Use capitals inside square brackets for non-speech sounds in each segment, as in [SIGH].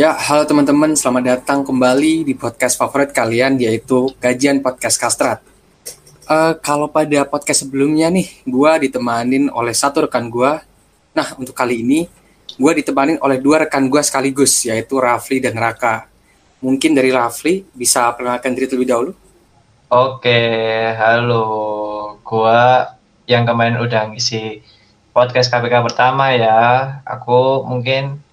Ya, halo teman-teman, selamat datang kembali di podcast favorit kalian yaitu Kajian Podcast Kastrat. Uh, kalau pada podcast sebelumnya nih, gue ditemanin oleh satu rekan gue. Nah, untuk kali ini, gue ditemanin oleh dua rekan gue sekaligus, yaitu Rafli dan Raka. Mungkin dari Rafli bisa perkenalkan diri terlebih dahulu. Oke, halo. Gue yang kemarin udah ngisi podcast KPK pertama ya. Aku mungkin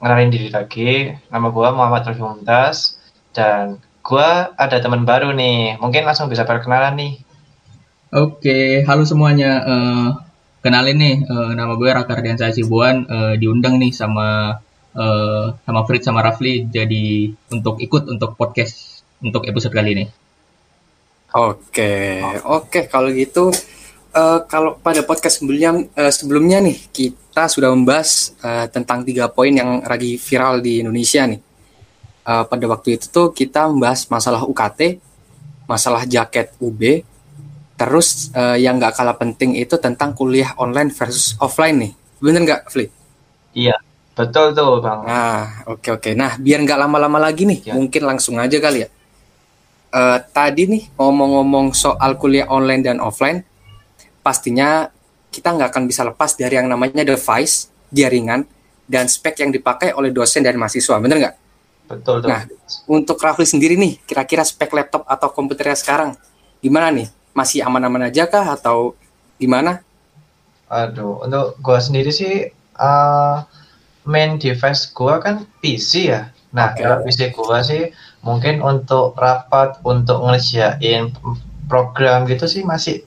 ngenalin diri lagi. Nama gue Muhammad Rafi Mumtaz dan gue ada teman baru nih. Mungkin langsung bisa perkenalan nih. Oke, halo semuanya. Uh, kenalin nih, uh, nama gue Raka Ardiansa Sibuan. Uh, diundang nih sama uh, sama Frit sama Rafli jadi untuk ikut untuk podcast untuk episode kali ini. Oke, oke kalau gitu uh, kalau pada podcast sebelumnya uh, sebelumnya nih kita sudah membahas uh, tentang tiga poin yang lagi viral di Indonesia nih. Uh, pada waktu itu tuh kita membahas masalah UKT, masalah jaket UB, terus uh, yang nggak kalah penting itu tentang kuliah online versus offline nih. Bener nggak, Fli? Iya, betul tuh bang. Nah, oke okay, oke. Okay. Nah, biar nggak lama-lama lagi nih, ya. mungkin langsung aja kali ya. Uh, tadi nih ngomong-ngomong soal kuliah online dan offline, pastinya kita nggak akan bisa lepas dari yang namanya device, jaringan, dan spek yang dipakai oleh dosen dan mahasiswa, bener nggak? Betul. betul. Nah, untuk Rafli sendiri nih, kira-kira spek laptop atau komputernya sekarang gimana nih? Masih aman-aman aja kah atau gimana? Aduh, untuk gua sendiri sih uh, main device gua kan PC ya. Nah, okay. kalau PC gua sih mungkin untuk rapat, untuk ngerjain program gitu sih masih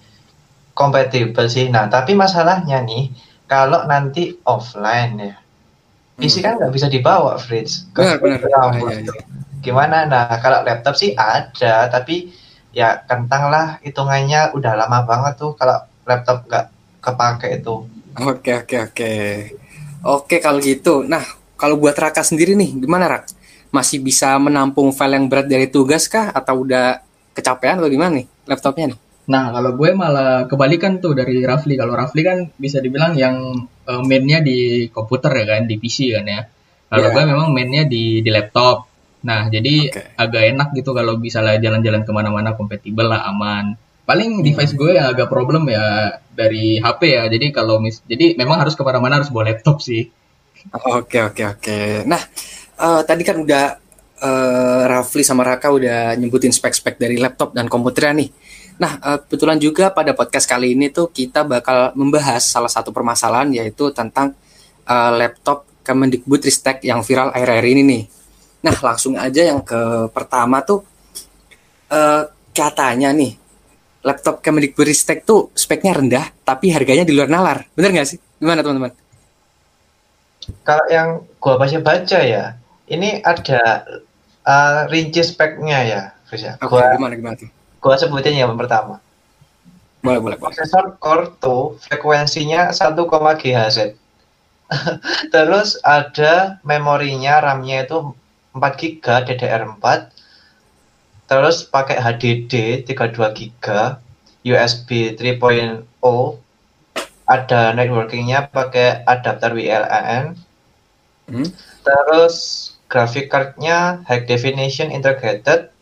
kompatibel sih. Nah, tapi masalahnya nih, kalau nanti offline ya, PC hmm. kan nggak bisa dibawa, Fritz. Benar, benar. Oh, iya, iya. Gimana? Nah, kalau laptop sih ada, tapi ya kentang lah hitungannya udah lama banget tuh kalau laptop nggak kepake itu. Oke, oke, oke. Oke, kalau gitu. Nah, kalau buat Raka sendiri nih, gimana Rak? Masih bisa menampung file yang berat dari tugas kah? Atau udah kecapean atau gimana nih laptopnya nih? Nah, kalau gue malah kebalikan tuh dari Rafli. Kalau Rafli kan bisa dibilang yang uh, mainnya di komputer ya kan, di PC kan ya. Kalau yeah. gue memang mainnya di di laptop. Nah, jadi okay. agak enak gitu kalau bisa lah jalan-jalan ke mana-mana kompatibel lah, aman. Paling hmm. device gue yang agak problem ya dari HP ya. Jadi kalau mis, jadi memang harus ke mana-mana harus bawa laptop sih. Oke oke oke. Nah, uh, tadi kan udah uh, Rafli sama Raka udah nyebutin spek-spek dari laptop dan komputernya nih. Nah, uh, kebetulan juga pada podcast kali ini tuh kita bakal membahas salah satu permasalahan yaitu tentang uh, laptop Kemendikbud Ristek yang viral akhir-akhir ini nih. Nah, langsung aja yang ke pertama tuh uh, katanya nih laptop Kemendikbud Ristek tuh speknya rendah tapi harganya di luar nalar. Bener nggak sih? Gimana teman-teman? Kalau yang gua baca-baca ya, ini ada uh, rinci speknya ya, Oke, okay, gimana gimana tuh? Gua sebutin yang pertama. Boleh, boleh. Prosesor Core 2 frekuensinya 1, GHz. [LAUGHS] Terus ada memorinya RAM-nya itu 4 GB DDR4. Terus pakai HDD 32 GB, USB 3.0, ada networkingnya pakai adapter WLAN. Hmm? Terus graphic card-nya high definition integrated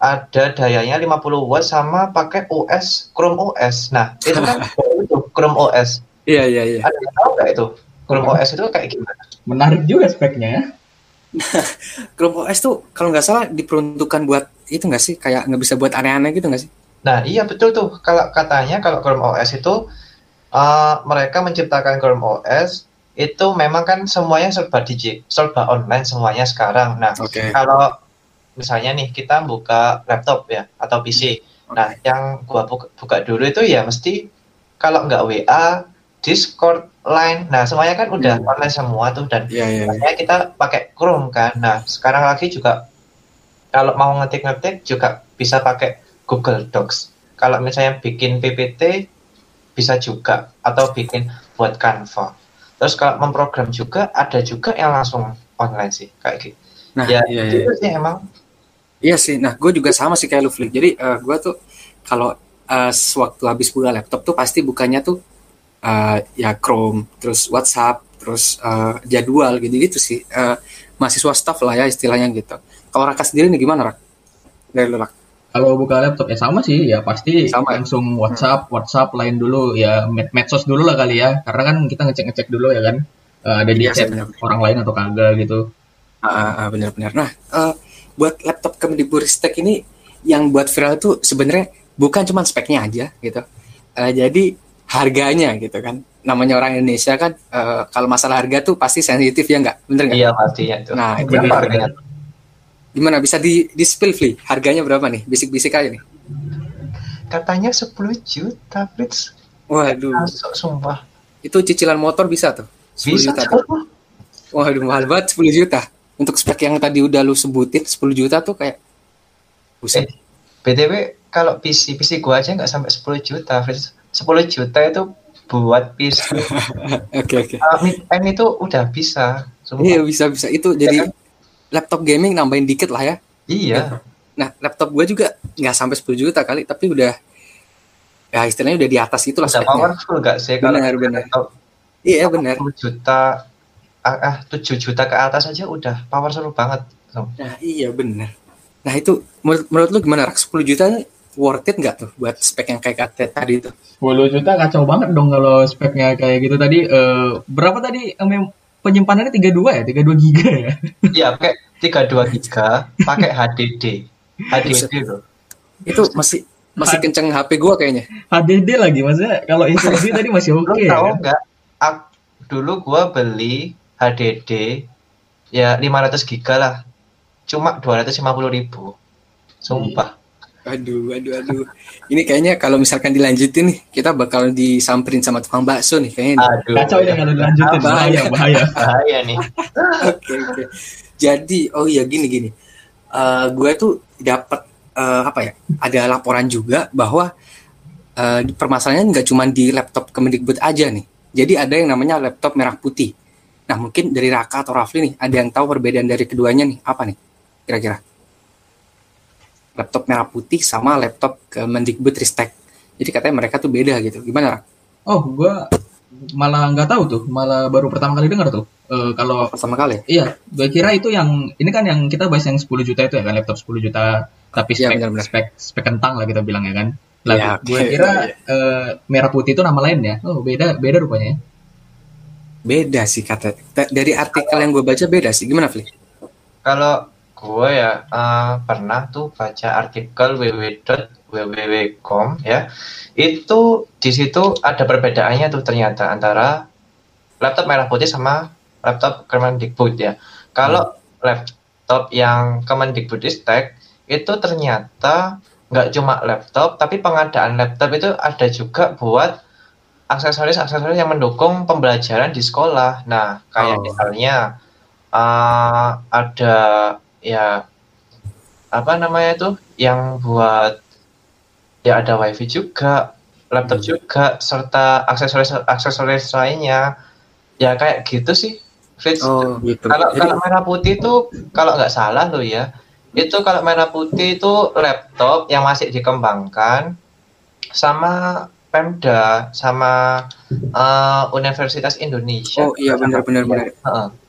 ada dayanya 50 watt sama pakai OS Chrome OS. Nah, itu kan [LAUGHS] itu Chrome OS. Iya, iya, iya. Ada yang tahu nggak itu? Chrome OS itu kayak gimana? Menarik juga speknya ya. [LAUGHS] Chrome OS tuh kalau nggak salah diperuntukkan buat itu nggak sih? Kayak nggak bisa buat aneh-aneh gitu nggak sih? Nah, iya betul tuh. Kalau katanya kalau Chrome OS itu uh, mereka menciptakan Chrome OS itu memang kan semuanya serba digit, serba online semuanya sekarang. Nah, okay. kalau misalnya nih kita buka laptop ya atau PC. Nah, yang gua buka, buka dulu itu ya mesti kalau nggak WA, Discord, Line. Nah, semuanya kan udah hmm. online semua tuh dan yeah, yeah, kita pakai Chrome kan. Nah, sekarang lagi juga kalau mau ngetik-ngetik juga bisa pakai Google Docs. Kalau misalnya bikin PPT bisa juga atau bikin buat Canva. Terus kalau memprogram juga ada juga yang langsung online sih kayak gitu. Nah, ya iya, iya. itu sih emang Iya sih. Nah, gue juga sama sih kayak lu, Flick. Jadi uh, gue tuh kalau uh, sewaktu habis buka laptop tuh pasti bukanya tuh uh, ya Chrome, terus WhatsApp, terus uh, jadwal gitu gitu sih. Uh, mahasiswa staff lah ya istilahnya gitu. Kalau Raka sendiri nih gimana Rak? Dari lu Rak? Kalau buka laptop ya sama sih. Ya pasti sama, ya? langsung WhatsApp hmm. WhatsApp lain dulu. Ya med medsos dulu lah kali ya. Karena kan kita ngecek ngecek dulu ya kan. Uh, ada di chat orang lain atau kagak gitu. Ah, ah, ah benar-benar. Nah uh, buat laptop Kemdikbudristek ini yang buat viral itu sebenarnya bukan cuma speknya aja gitu. Uh, jadi harganya gitu kan. Namanya orang Indonesia kan uh, kalau masalah harga tuh pasti sensitif ya nggak? Bener nggak? Iya pastinya itu. Nah itu harganya gimana bisa di di spill Fli? Harganya berapa nih? Bisik-bisik aja nih. Katanya 10 juta Fritz waduh. Masuk, sumpah. Itu cicilan motor bisa tuh? 10 bisa juta tuh. waduh mahal banget 10 juta untuk spek yang tadi udah lu sebutin 10 juta tuh kayak buset eh, BTW kalau PC PC gua aja nggak sampai 10 juta, Fritz. 10 juta itu buat PC. [LAUGHS] Oke oke. M itu udah bisa. Iya bisa bisa itu jadi ya, kan? laptop gaming nambahin dikit lah ya. Iya. Nah laptop gua juga nggak sampai 10 juta kali tapi udah ya istilahnya udah di atas itu lah. Udah powerful gak sih kalau benar benar. Iya benar. 10 juta ah, ah 7 juta ke atas aja udah powerful banget. Nah iya benar. Nah itu menurut, menurut lu gimana rak 10 juta worth it nggak tuh buat spek yang kayak kata tadi itu? 10 juta kacau banget dong kalau speknya kayak gitu tadi. Uh, berapa tadi um, penyimpanannya 32 ya? 32 giga ya? [LAUGHS] Iya, pakai 32 giga, pakai HDD. HDD tuh. Itu masih masih H kenceng HP gua kayaknya. HDD lagi maksudnya kalau [LAUGHS] SSD tadi masih oke okay, ya. Tahu nggak? Kan? Dulu gua beli HDD ya 500 giga lah. Cuma dua ratus lima puluh ribu. Sumpah. Aduh aduh aduh. Ini kayaknya kalau misalkan dilanjutin nih kita bakal disamperin sama tukang bakso nih kayaknya aduh. Kacau ya kalau dilanjutin. Bahaya. Bahaya bahaya. Nih. [LAUGHS] Oke oke. Jadi oh iya gini gini. Uh, gue tuh dapat uh, apa ya ada laporan juga bahwa uh, permasalahannya nggak cuma di laptop Kemendikbud aja nih. Jadi ada yang namanya laptop merah putih nah mungkin dari Raka atau Rafli nih ada yang tahu perbedaan dari keduanya nih apa nih kira-kira? Laptop merah putih sama laptop ke Mendikbud Ristek. Jadi katanya mereka tuh beda gitu. Gimana? Oh, gue malah nggak tahu tuh, malah baru pertama kali dengar tuh. Uh, kalau pertama kali? Iya, gue kira itu yang ini kan yang kita bahas yang 10 juta itu ya kan laptop 10 juta tapi iya, spek ya, bener -bener. spek spek kentang lah kita bilang ya kan. Lah, ya, gue kira uh, merah putih itu nama lain ya. Oh, beda beda rupanya ya. Beda sih kata dari artikel yang gue baca beda sih. Gimana, Fli? Kalau gue ya uh, pernah tuh baca artikel www.www.com ya itu di situ ada perbedaannya tuh ternyata antara laptop merah putih sama laptop Kemendikbud ya kalau hmm. laptop yang Kemendikbudristek itu ternyata nggak cuma laptop tapi pengadaan laptop itu ada juga buat aksesoris-aksesoris yang mendukung pembelajaran di sekolah nah kayak oh. misalnya uh, ada ya apa namanya tuh yang buat ya ada wifi juga laptop hmm. juga serta aksesoris aksesoris lainnya ya kayak gitu sih Fritz oh, gitu. kalau Jadi... kalau merah putih itu kalau nggak salah loh ya itu kalau merah putih itu laptop yang masih dikembangkan sama Pemda sama uh, Universitas Indonesia. Oh iya benar benar benar.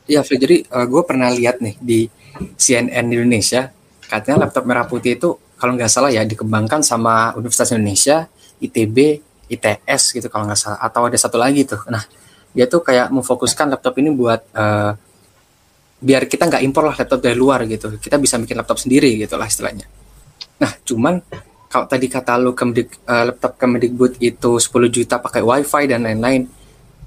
Iya, uh. jadi uh, gue pernah lihat nih di CNN Indonesia katanya laptop merah putih itu kalau nggak salah ya dikembangkan sama Universitas Indonesia, ITB, ITS gitu kalau nggak salah atau ada satu lagi tuh. Nah dia tuh kayak memfokuskan laptop ini buat uh, biar kita nggak impor lah laptop dari luar gitu. Kita bisa bikin laptop sendiri gitu lah istilahnya. Nah cuman kalau tadi kata lu kemedik, uh, laptop Kemendikbud itu 10 juta pakai wifi dan lain-lain,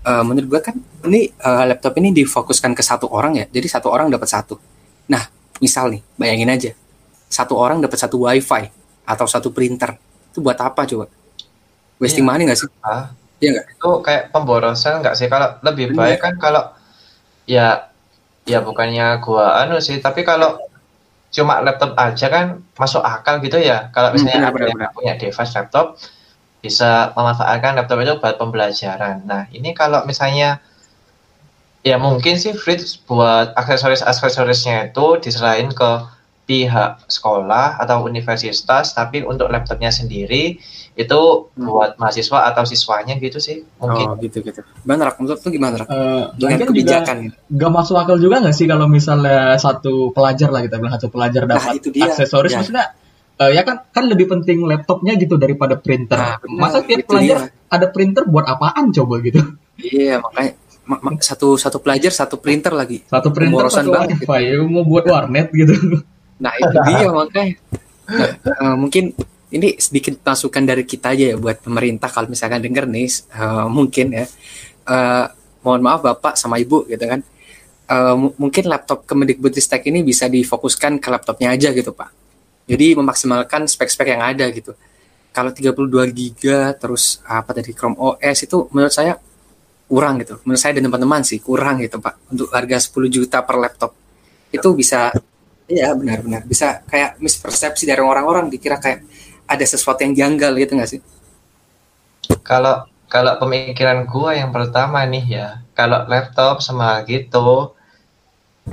uh, menurut gue kan ini uh, laptop ini difokuskan ke satu orang ya, jadi satu orang dapat satu. Nah, misal nih, bayangin aja, satu orang dapat satu wifi atau satu printer, itu buat apa coba? Wasting ya. money nggak sih? Ah, iya nggak? Itu kayak pemborosan nggak sih? Kalau lebih baik kan kalau ya ya bukannya gua anu sih, tapi kalau cuma laptop aja kan masuk akal gitu ya. Kalau misalnya hmm, ada yang punya device laptop bisa memanfaatkan laptop itu buat pembelajaran. Nah, ini kalau misalnya ya mungkin sih Fritz buat aksesoris-aksesorisnya itu diserahin ke pihak sekolah atau universitas tapi untuk laptopnya sendiri itu hmm. buat mahasiswa atau siswanya gitu sih mungkin. Oh gitu gitu. Benar menurut tuh gimana uh, dengan kebijakan juga gak masuk akal juga nggak sih kalau misalnya satu pelajar lah kita bilang satu pelajar nah, dapat nah, itu dia. aksesoris? Ya. maksudnya uh, ya kan kan lebih penting laptopnya gitu daripada printer. Nah, masa tiap pelajar dia. ada printer buat apaan coba gitu? Iya makanya ma ma satu satu pelajar satu printer lagi. Satu printer satu banget. Wifi mau buat warnet gitu. Nah itu dia makanya. Nah, uh, mungkin ini sedikit masukan dari kita aja ya buat pemerintah kalau misalkan denger nih uh, mungkin ya. Uh, mohon maaf bapak sama ibu gitu kan. Uh, mungkin laptop Kemendikbudristek ini bisa difokuskan ke laptopnya aja gitu pak. Jadi memaksimalkan spek-spek yang ada gitu. Kalau 32 giga terus apa tadi Chrome OS itu menurut saya kurang gitu. Menurut saya dan teman-teman sih kurang gitu pak. Untuk harga 10 juta per laptop itu bisa Iya benar-benar bisa kayak mispersepsi dari orang-orang dikira kayak ada sesuatu yang janggal gitu nggak sih? Kalau kalau pemikiran gua yang pertama nih ya, kalau laptop sama gitu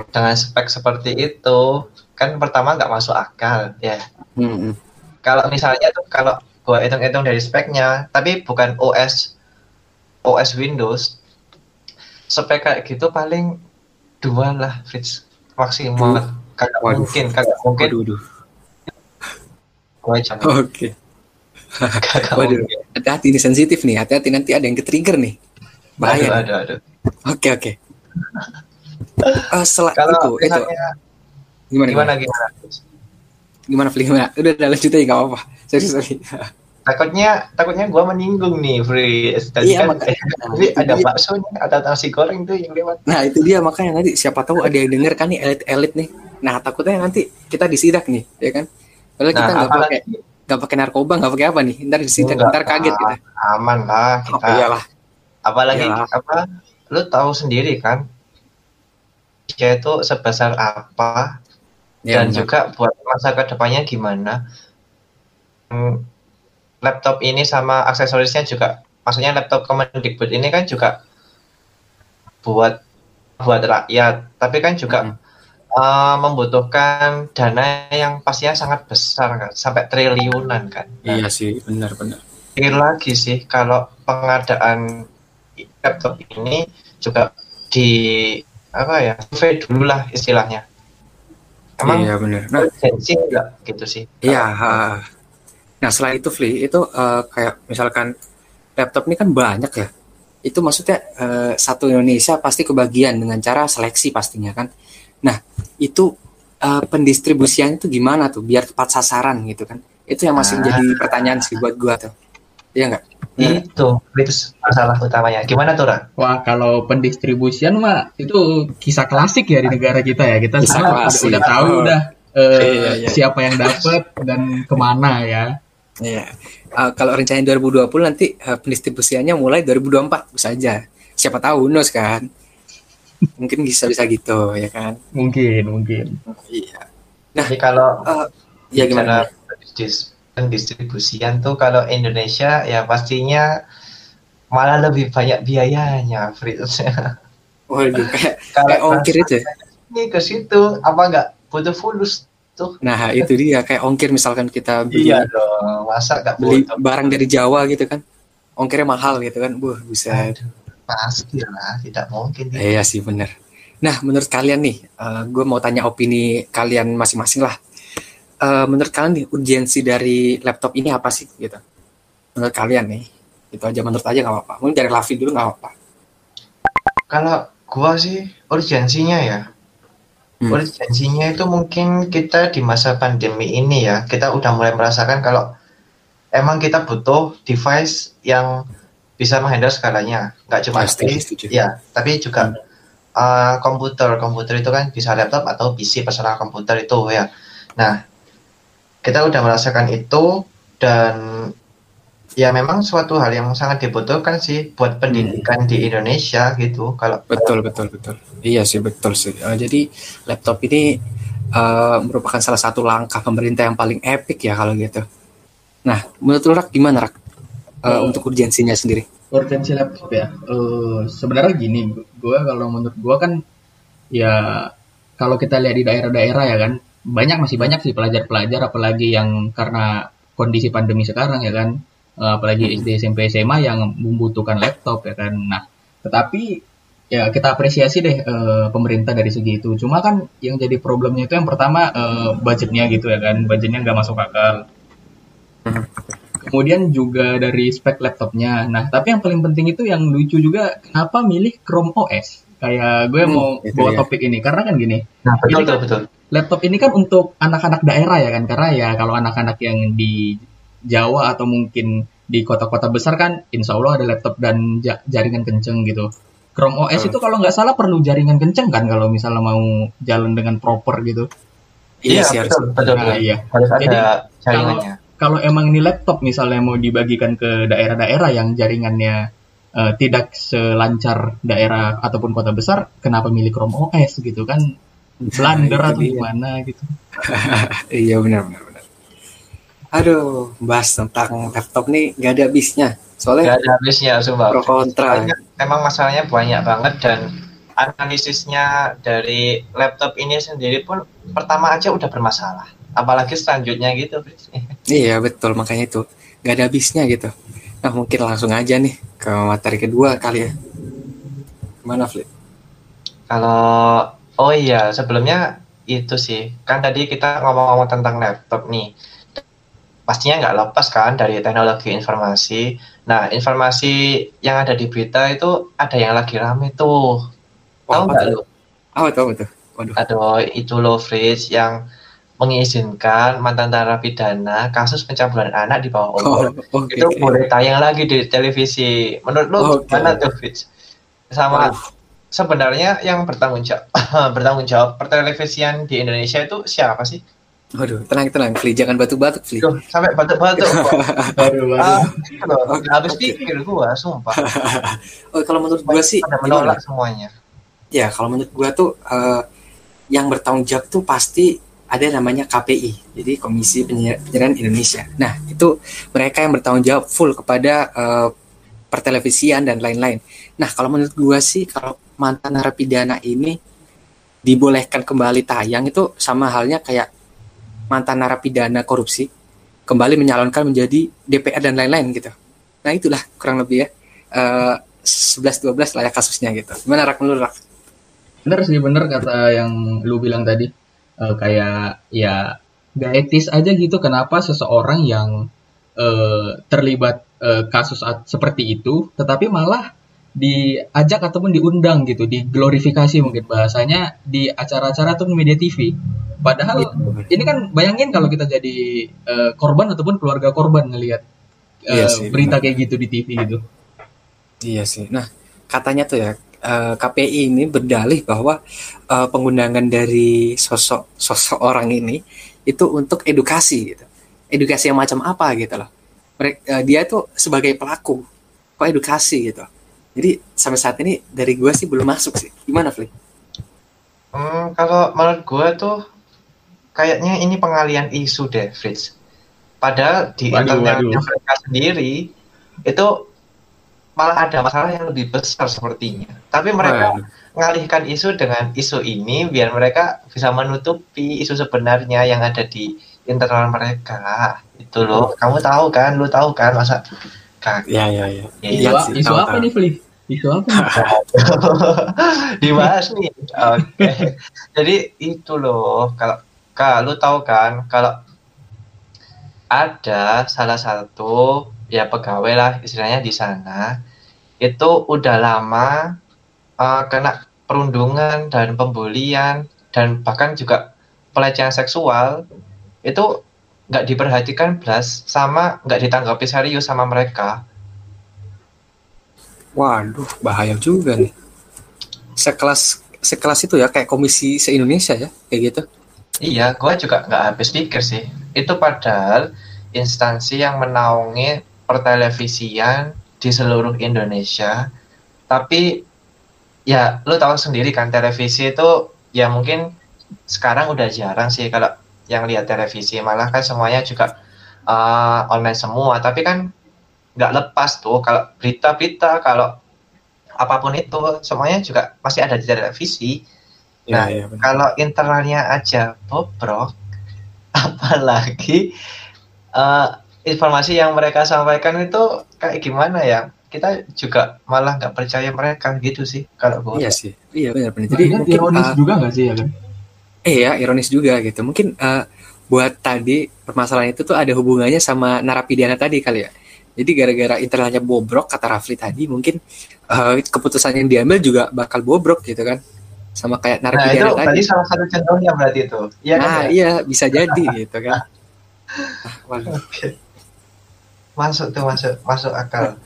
dengan spek seperti itu kan pertama nggak masuk akal ya. Hmm. Kalau misalnya tuh kalau gua hitung-hitung dari speknya, tapi bukan OS OS Windows, spek kayak gitu paling dua lah, Fritz maksimal. Hmm kagak mungkin kagak mungkin waduh, waduh. [LAUGHS] oke. Waduh. hati-hati ini sensitif nih. Hati-hati nanti ada yang ke trigger nih. Bahaya. Aduh, aduh, aduh. oke oke. [LAUGHS] Uh, setelah Kalau itu itu. gimana gimana? Gimana gimana? Fli? Gimana? Udah udah lanjut aja nggak apa-apa. Sorry sorry. [LAUGHS] Takutnya takutnya gua menyinggung nih Fris tadi iya, kan makanya, ada bakso nih ada nasi goreng tuh yang lewat nah itu dia makanya nanti siapa tahu ada yang denger kan nih elit elit nih. Nah takutnya nanti kita disidak nih, ya kan? Kalau nah, kita nggak pakai nggak pakai narkoba, nggak pakai apa nih? Ntar disidak, Enggak, ntar kaget kita. Aman lah kita. Oh, iyalah. Apalagi iyalah. apa? Lu tahu sendiri kan? Dia itu sebesar apa? Ya, dan benar. juga buat masa ke depannya gimana? Hmm, laptop ini sama aksesorisnya juga, maksudnya laptop Kemendikbud ini kan juga buat buat rakyat, tapi kan juga hmm uh, membutuhkan dana yang pastinya sangat besar kan, sampai triliunan kan. Nah, iya sih, benar-benar. Ini lagi sih kalau pengadaan laptop ini juga di apa ya, survei dulu lah istilahnya. Emang iya benar. Nah, urgensi enggak gitu sih. Iya. Nah, setelah itu Fli, itu uh, kayak misalkan laptop ini kan banyak ya. Itu maksudnya uh, satu Indonesia pasti kebagian dengan cara seleksi pastinya kan. Nah, itu uh, pendistribusiannya itu gimana tuh biar tepat sasaran gitu kan? Itu yang masih menjadi ah. pertanyaan sih buat gua tuh. Iya enggak? Itu, itu masalah utamanya. Gimana tuh, Ra? Wah, kalau pendistribusian mah itu kisah klasik ya di negara kita ya. Kita kisah semua udah, udah tahu oh. udah uh, iya, iya. siapa yang dapat dan ke mana ya. Iya. Uh, kalau rencana 2020 nanti uh, pendistribusiannya mulai 2024 bisa aja. Siapa tahu Nus kan mungkin bisa bisa gitu ya kan mungkin mungkin iya nah Jadi kalau uh, ya gimana pendistribusian tuh kalau Indonesia ya pastinya malah lebih banyak biayanya Fritz [LAUGHS] Waduh, kayak, [LAUGHS] kalau kayak ongkir itu ya? Ini ke situ apa enggak butuh fulus tuh. Nah, itu dia kayak ongkir misalkan kita beli Iya dong, masa enggak beli barang dari Jawa gitu kan. Ongkirnya mahal gitu kan. Buh, bisa. Aduh Pasti lah, tidak mungkin. Ya. Iya sih benar. Nah, menurut kalian nih, uh, eh, gue mau tanya opini kalian masing-masing lah. Uh, menurut kalian nih, urgensi dari laptop ini apa sih gitu? Menurut kalian nih, itu aja menurut aja nggak apa-apa. Mungkin dari Lavi dulu nggak apa-apa. Kalau gue sih urgensinya ya, hmm. urgensinya itu mungkin kita di masa pandemi ini ya, kita udah mulai merasakan kalau emang kita butuh device yang bisa menghandle skalanya nggak cuma HP ya tapi juga hmm. uh, komputer. Komputer itu kan bisa laptop atau PC personal komputer itu ya. Nah kita udah merasakan itu dan ya memang suatu hal yang sangat dibutuhkan sih buat pendidikan hmm. di Indonesia gitu. Kalau betul betul betul. Iya sih betul sih. Uh, jadi laptop ini uh, merupakan salah satu langkah pemerintah yang paling epic ya kalau gitu. Nah menurut lu Rak gimana Rak? Uh, untuk urgensinya sendiri? Urgensi laptop ya. Uh, sebenarnya gini, gue kalau menurut gue kan ya kalau kita lihat di daerah-daerah ya kan, banyak masih banyak sih pelajar-pelajar apalagi yang karena kondisi pandemi sekarang ya kan uh, apalagi hmm. SD SMP SMA yang membutuhkan laptop ya kan nah tetapi ya kita apresiasi deh uh, pemerintah dari segi itu cuma kan yang jadi problemnya itu yang pertama uh, budgetnya gitu ya kan budgetnya nggak masuk akal. Kemudian juga dari spek laptopnya. Nah tapi yang paling penting itu yang lucu juga kenapa milih Chrome OS kayak gue hmm, mau bawa ya. topik ini. Karena kan gini nah, betul, kan, betul. laptop ini kan untuk anak-anak daerah ya kan? Karena ya kalau anak-anak yang di Jawa atau mungkin di kota-kota besar kan insya Allah ada laptop dan jaringan kenceng gitu. Chrome OS hmm. itu kalau nggak salah perlu jaringan kenceng kan kalau misalnya mau jalan dengan proper gitu? Iya, iya betul, betul, nah, iya. harus Jadi, kalau, kalau emang ini laptop misalnya mau dibagikan ke daerah-daerah yang jaringannya uh, tidak selancar daerah ataupun kota besar kenapa milih Chrome OS gitu kan? [LAUGHS] Blunder nah, atau gimana gitu. [LAUGHS] Iya benar benar benar. Aduh bahas tentang laptop nih gak ada habisnya. Soalnya gak ada habisnya sumpah. pro kontra. Emang masalahnya banyak banget dan analisisnya dari laptop ini sendiri pun pertama aja udah bermasalah apalagi selanjutnya gitu iya betul makanya itu gak ada habisnya gitu nah mungkin langsung aja nih ke materi kedua kali ya mana Flip kalau Oh iya, sebelumnya itu sih. Kan tadi kita ngomong-ngomong tentang laptop nih. Pastinya nggak lepas kan dari teknologi informasi. Nah, informasi yang ada di berita itu ada yang lagi rame tuh. Tahu nggak lu? Oh, tahu betul. Waduh. Aduh, itu lo Fritz yang mengizinkan mantan narapidana kasus pencabulan anak di bawah umur oh, okay. itu boleh tayang lagi di televisi. Menurut lo okay. gimana tuh Fritz? Sama oh sebenarnya yang bertanggung jawab [CLEARS THROAT] bertanggung jawab pertelevisian di Indonesia itu siapa sih? Waduh, tenang tenang, Fli, jangan batuk-batuk, Fli. sampai batuk-batuk. Baru [LAUGHS] ah, gitu Habis okay. pikir gua, sumpah. [LAUGHS] oh, kalau menurut gua sih menolak gimana? semuanya. Ya, kalau menurut gua tuh uh, yang bertanggung jawab tuh pasti ada namanya KPI, jadi Komisi Penyiaran Indonesia. Nah, itu mereka yang bertanggung jawab full kepada uh, pertelevisian dan lain-lain. Nah, kalau menurut gua sih kalau mantan narapidana ini dibolehkan kembali tayang itu sama halnya kayak mantan narapidana korupsi kembali menyalonkan menjadi DPR dan lain-lain gitu. Nah itulah kurang lebih ya uh, 11-12 lah ya kasusnya gitu. Gimana Rak menurut? Bener sih bener kata yang lu bilang tadi uh, kayak ya gak etis aja gitu kenapa seseorang yang uh, terlibat uh, kasus seperti itu tetapi malah diajak ataupun diundang gitu, diglorifikasi mungkin bahasanya di acara-acara atau media TV. Padahal ya, ini kan bayangin kalau kita jadi uh, korban ataupun keluarga korban ngelihat uh, iya berita benar. kayak gitu di TV gitu. Iya sih. Nah, katanya tuh ya uh, eh, KPI ini berdalih bahwa uh, pengundangan dari sosok sosok orang ini itu untuk edukasi gitu. Edukasi yang macam apa gitu loh. Mereka, uh, dia tuh sebagai pelaku kok edukasi gitu jadi sampai saat ini dari gue sih belum masuk sih. Gimana, Fli? Hmm, kalau menurut gue tuh kayaknya ini pengalian isu deh, Fritz. Padahal di internalnya mereka sendiri itu malah ada masalah yang lebih besar sepertinya. Tapi mereka oh, mengalihkan isu dengan isu ini biar mereka bisa menutupi isu sebenarnya yang ada di internal mereka. Itu loh, kamu tahu kan, lu tahu kan masa Kak. Ya, ya, ya. Isu, ya, isu apa nih, Fli? Isu apa? [LAUGHS] Dibahas nih. Oke. Okay. Jadi itu loh, kalau kalau tahu kan, kalau ada salah satu ya pegawai lah istilahnya di sana itu udah lama uh, kena perundungan dan pembulian dan bahkan juga pelecehan seksual itu nggak diperhatikan belas sama nggak ditanggapi serius sama mereka. Waduh, bahaya juga nih. Sekelas sekelas itu ya kayak komisi se Indonesia ya kayak gitu. Iya, gua juga nggak habis pikir sih. Itu padahal instansi yang menaungi pertelevisian di seluruh Indonesia. Tapi ya lu tahu sendiri kan televisi itu ya mungkin sekarang udah jarang sih kalau yang lihat televisi. Malah kan semuanya juga uh, online semua. Tapi kan nggak lepas tuh kalau berita-berita kalau apa pun itu semuanya juga masih ada di televisi. Ya, nah, ya, kalau internalnya aja bobrok, [LAUGHS] apalagi uh, informasi yang mereka sampaikan itu kayak gimana ya? Kita juga malah nggak percaya mereka gitu sih kalau gue. Iya sih, iya benar-benar. Jadi nah, mungkin, ironis uh, juga nggak sih ya kan? Iya, ironis juga gitu. Mungkin uh, buat tadi permasalahan itu tuh ada hubungannya sama narapidana tadi kali ya. Jadi gara-gara internalnya bobrok kata Rafli tadi mungkin uh, keputusan yang diambil juga bakal bobrok gitu kan sama kayak narapidana nah, itu tadi. salah satu contohnya berarti itu. Iya kan, nah, ya? iya bisa jadi gitu kan. [LAUGHS] Ah, Okay. Masuk tuh masuk masuk akal.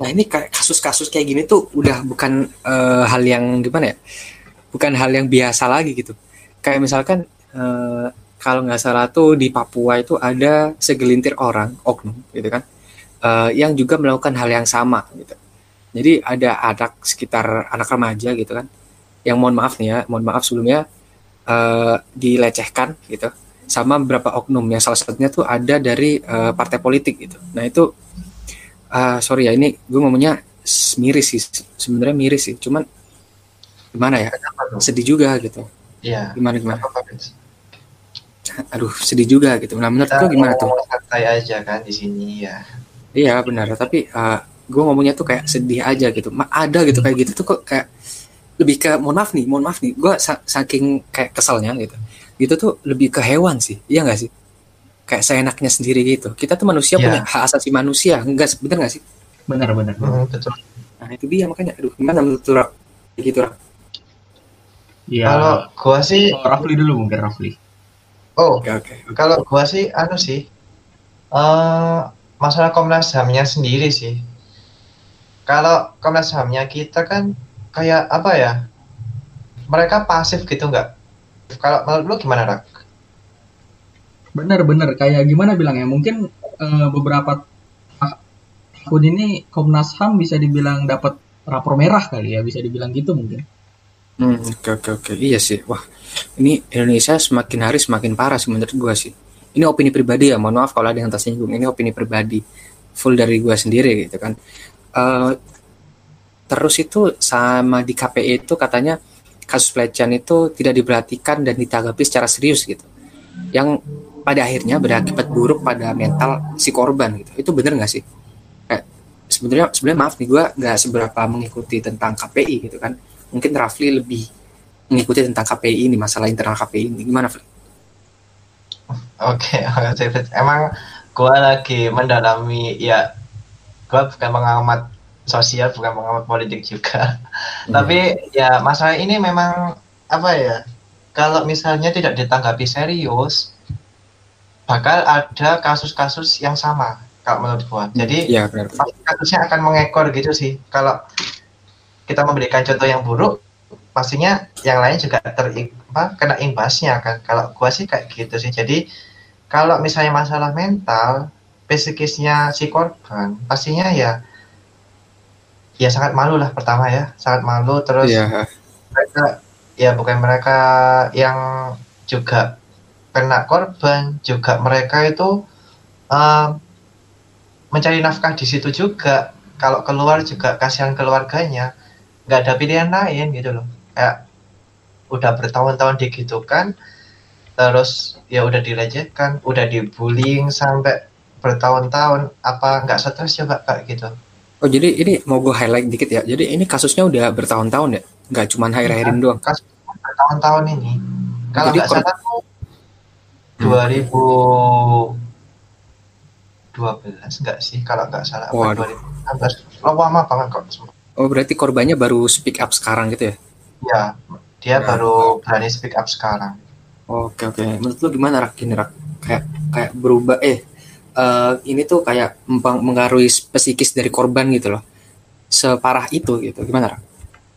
Nah ini kasus-kasus kayak gini tuh udah bukan uh, hal yang gimana ya? Bukan hal yang biasa lagi gitu. Kayak misalkan uh, kalau nggak salah tuh di Papua itu ada segelintir orang oknum gitu kan, uh, yang juga melakukan hal yang sama gitu. Jadi ada anak sekitar anak remaja gitu kan, yang mohon maaf nih ya, mohon maaf sebelumnya uh, dilecehkan gitu sama beberapa oknum yang salah satunya tuh ada dari uh, partai politik gitu. Nah itu uh, sorry ya ini gue ngomongnya miris sih sebenarnya miris sih, cuman gimana ya sedih juga gitu. Iya. Gimana gimana? Aduh sedih juga gitu. Nah menurut gue gimana tuh? Santai aja kan di sini ya. Iya benar tapi uh, gue ngomongnya tuh kayak sedih aja gitu. Ma ada gitu kayak gitu tuh kok kayak lebih ke mohon maaf nih mohon maaf nih gue saking kayak keselnya gitu itu tuh lebih ke hewan sih iya nggak sih kayak seenaknya sendiri gitu kita tuh manusia yeah. punya hak asasi manusia enggak bener nggak sih benar benar hmm, betul nah itu dia makanya aduh gimana menurut lu gitu Rak? Ya, kalau gua sih oh, Rafli dulu mungkin Rafli. Oh, oke okay, okay. Kalau gua sih anu sih uh, masalah Komnas HAM-nya sendiri sih. Kalau Komnas HAM-nya kita kan kayak apa ya mereka pasif gitu nggak kalau menurut lu gimana rak? Bener-bener kayak gimana bilangnya? Mungkin uh, beberapa tahun ini Komnas Ham bisa dibilang dapat rapor merah kali ya bisa dibilang gitu mungkin. Hmm, oke oke oke. Iya sih. Wah ini Indonesia semakin hari semakin parah sih menurut gua sih. Ini opini pribadi ya mohon maaf kalau ada yang tersinggung. Ini opini pribadi full dari gua sendiri gitu kan. Uh, terus itu sama di KPI itu katanya kasus pelecehan itu tidak diperhatikan dan ditanggapi secara serius gitu. Yang pada akhirnya berakibat buruk pada mental si korban gitu. Itu bener nggak sih? Kayak sebenarnya sebenarnya maaf nih gue nggak seberapa mengikuti tentang KPI gitu kan. Mungkin Rafli lebih mengikuti tentang KPI ini masalah internal KPI ini. Gimana? Oke, [LAUGHS] okay, emang gue lagi mendalami ya gue bukan mengamat sosial bukan pengamat politik juga. Hmm. tapi ya masalah ini memang apa ya kalau misalnya tidak ditanggapi serius bakal ada kasus-kasus yang sama kalau menurut gua. Jadi ya, kasusnya akan mengekor gitu sih. Kalau kita memberikan contoh yang buruk pastinya yang lain juga ter apa, kena imbasnya kan. Kalau gua sih kayak gitu sih. Jadi kalau misalnya masalah mental psikisnya si korban pastinya ya ya sangat malu lah pertama ya. Sangat malu terus yeah. mereka ya bukan mereka yang juga kena korban juga mereka itu uh, mencari nafkah di situ juga. Kalau keluar juga kasihan keluarganya. Nggak ada pilihan lain gitu loh. Kayak udah bertahun-tahun digitukan terus ya udah dilecehkan udah dibullying sampai bertahun-tahun. Apa nggak stres coba kayak gitu Oh jadi ini mau gue highlight dikit ya. Jadi ini kasusnya udah bertahun-tahun ya, nggak cuma iya, doang. Kasus bertahun-tahun ini. Kalau nggak salah tuh 2012 nggak sih? Kalau nggak salah. Waduh. 2016. Lama banget kok. Oh berarti korbannya baru speak up sekarang gitu ya? Ya, dia nah. baru berani speak up sekarang. Oke oke. Menurut lu gimana rak ini rak? Kayak kayak berubah eh uh, ini tuh kayak mengaruhi psikis dari korban gitu loh separah itu gitu gimana Rak?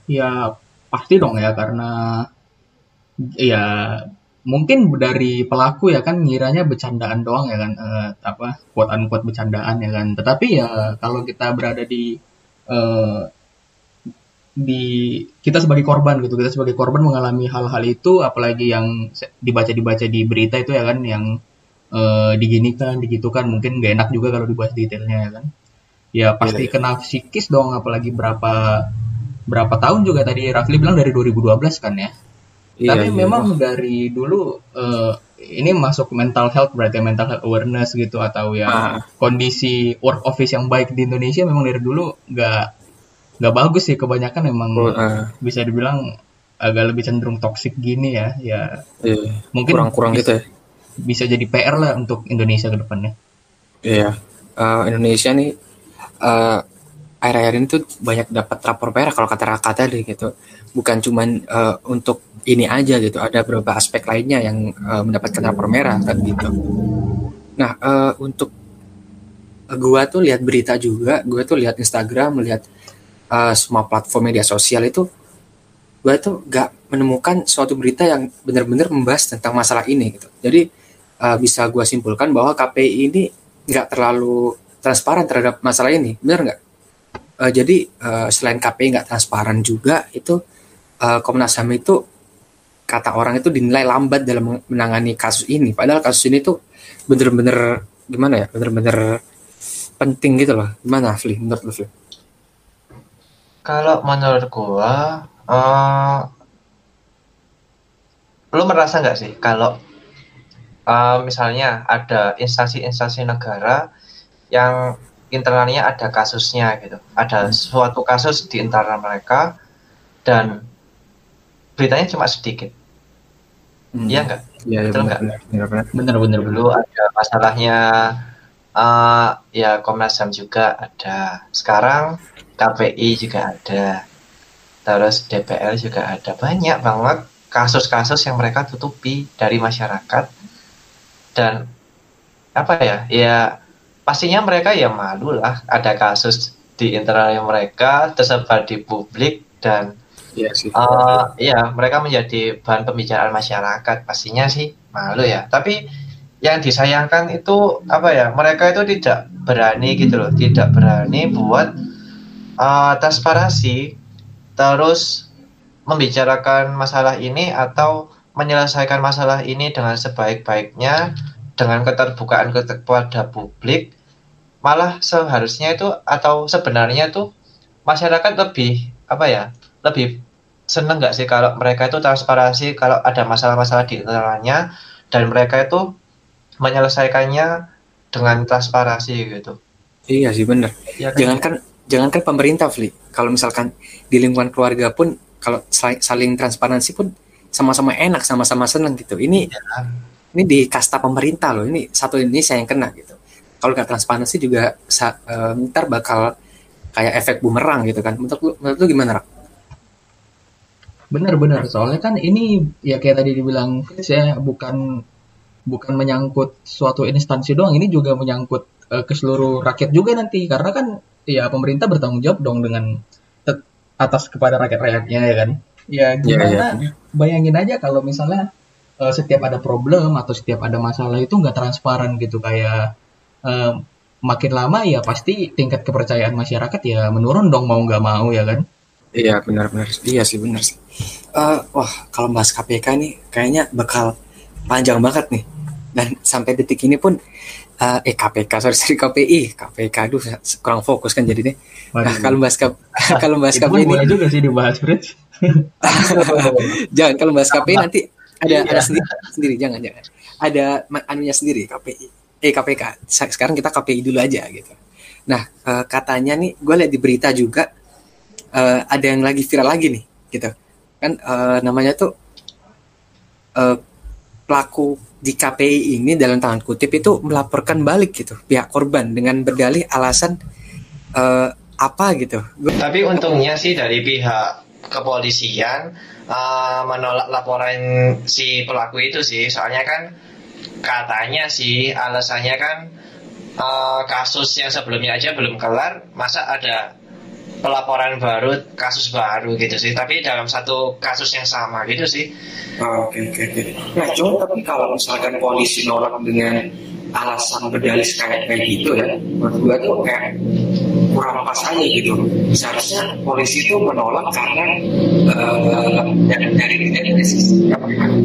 Ya pasti dong ya karena ya mungkin dari pelaku ya kan ngiranya bercandaan doang ya kan uh, apa kuat kuat bercandaan ya kan tetapi ya kalau kita berada di uh, di kita sebagai korban gitu kita sebagai korban mengalami hal-hal itu apalagi yang dibaca dibaca di berita itu ya kan yang uh, diginikan, digitukan, mungkin gak enak juga kalau dibahas detailnya ya kan. Ya pasti yeah, yeah. kena psikis dong, apalagi berapa berapa tahun juga tadi Rafli bilang dari 2012 kan ya. Iya, Tapi iya. memang dari dulu uh, ini masuk mental health berarti mental health awareness gitu atau ya ah. kondisi work office yang baik di Indonesia memang dari dulu nggak nggak bagus sih kebanyakan memang oh, uh. bisa dibilang agak lebih cenderung toxic gini ya ya iya. mungkin kurang-kurang gitu ya bisa jadi PR lah untuk Indonesia ke depannya iya uh, Indonesia nih uh, akhir-akhir ini tuh banyak dapat rapor merah kalau kata Raka tadi gitu. Bukan cuman uh, untuk ini aja gitu, ada beberapa aspek lainnya yang uh, mendapatkan rapor merah kan gitu. Nah, uh, untuk gua tuh lihat berita juga, gua tuh lihat Instagram, melihat uh, semua platform media sosial itu gua tuh gak menemukan suatu berita yang benar-benar membahas tentang masalah ini gitu. Jadi uh, bisa gua simpulkan bahwa KPI ini nggak terlalu transparan terhadap masalah ini, benar nggak? uh, jadi uh, selain KPI nggak transparan juga itu uh, Komnas HAM itu kata orang itu dinilai lambat dalam menangani kasus ini. Padahal kasus ini tuh bener-bener gimana ya bener-bener penting gitu loh. Gimana Fli? Menurut lu kalau menurut gua uh, lu merasa nggak sih kalau uh, misalnya ada instansi-instansi negara yang internalnya ada kasusnya gitu. Ada hmm. suatu kasus di internal mereka dan beritanya cuma sedikit. Hmm. iya enggak ya, betul enggak benar benar. Dulu ada masalahnya uh, ya Komnas HAM juga ada. Sekarang KPI juga ada. Terus DPR juga ada. Banyak banget kasus-kasus yang mereka tutupi dari masyarakat dan apa ya ya pastinya mereka ya malu lah ada kasus di internal mereka tersebar di publik dan Iya sih. Uh, ya mereka menjadi bahan pembicaraan masyarakat pastinya sih malu ya. Tapi yang disayangkan itu apa ya? Mereka itu tidak berani gitu loh, tidak berani buat uh, transparansi terus membicarakan masalah ini atau menyelesaikan masalah ini dengan sebaik-baiknya dengan keterbukaan kepada publik malah seharusnya itu atau sebenarnya itu masyarakat lebih apa ya lebih seneng nggak sih kalau mereka itu transparansi kalau ada masalah-masalah di internalnya dan mereka itu menyelesaikannya dengan transparansi gitu? Iya sih benar ya, kan? jangankan jangankan pemerintah Fli. Kalau misalkan di lingkungan keluarga pun kalau saling transparansi pun sama-sama enak sama-sama seneng gitu. Ini ya ini di kasta pemerintah loh ini satu Indonesia yang kena gitu. Kalau nggak transparansi juga uh, ntar bakal kayak efek bumerang gitu kan. Menurut lu, menurut lu gimana Rak? Benar-benar soalnya kan ini ya kayak tadi dibilang Chris ya bukan bukan menyangkut suatu instansi doang. Ini juga menyangkut uh, ke seluruh rakyat juga nanti. Karena kan ya pemerintah bertanggung jawab dong dengan atas kepada rakyat-rakyatnya ya kan ya gimana yeah, yeah. bayangin aja kalau misalnya uh, setiap ada problem atau setiap ada masalah itu nggak transparan gitu. Kayak uh, makin lama ya pasti tingkat kepercayaan masyarakat ya menurun dong mau nggak mau ya kan? Iya benar-benar iya sih benar sih. Uh, wah kalau bahas KPK nih kayaknya bakal panjang banget nih. Dan sampai detik ini pun uh, eh KPK sorry sorry KPI KPK aduh kurang fokus kan jadi nih nah, kalau bahas [LAUGHS] kalau bahas KPI ini juga sih dibahas Fritz [LAUGHS] jangan kalau bahas KPI nanti ada iya. ada sendiri sendiri. Jangan jangan. Ada anunya sendiri KPI eh KPK sekarang kita KPI dulu aja gitu. Nah uh, katanya nih gue lihat di berita juga uh, ada yang lagi viral lagi nih gitu. Kan uh, namanya tuh uh, pelaku di KPI ini dalam tangan kutip itu melaporkan balik gitu. Pihak korban dengan berdalih alasan uh, apa gitu. Tapi untungnya sih dari pihak kepolisian uh, menolak laporan si pelaku itu sih. Soalnya kan katanya sih alasannya kan uh, kasus yang sebelumnya aja belum kelar masa ada pelaporan baru kasus baru gitu sih. Tapi dalam satu kasus yang sama gitu sih. Oh, oke oke oke. Nah cuma tapi kalau misalkan polisi nolak dengan alasan berdalih kayak kayak gitu ya menurut gue tuh kayak kurang pas aja gitu. Seharusnya polisi itu menolak karena uh, dari dari dari sisi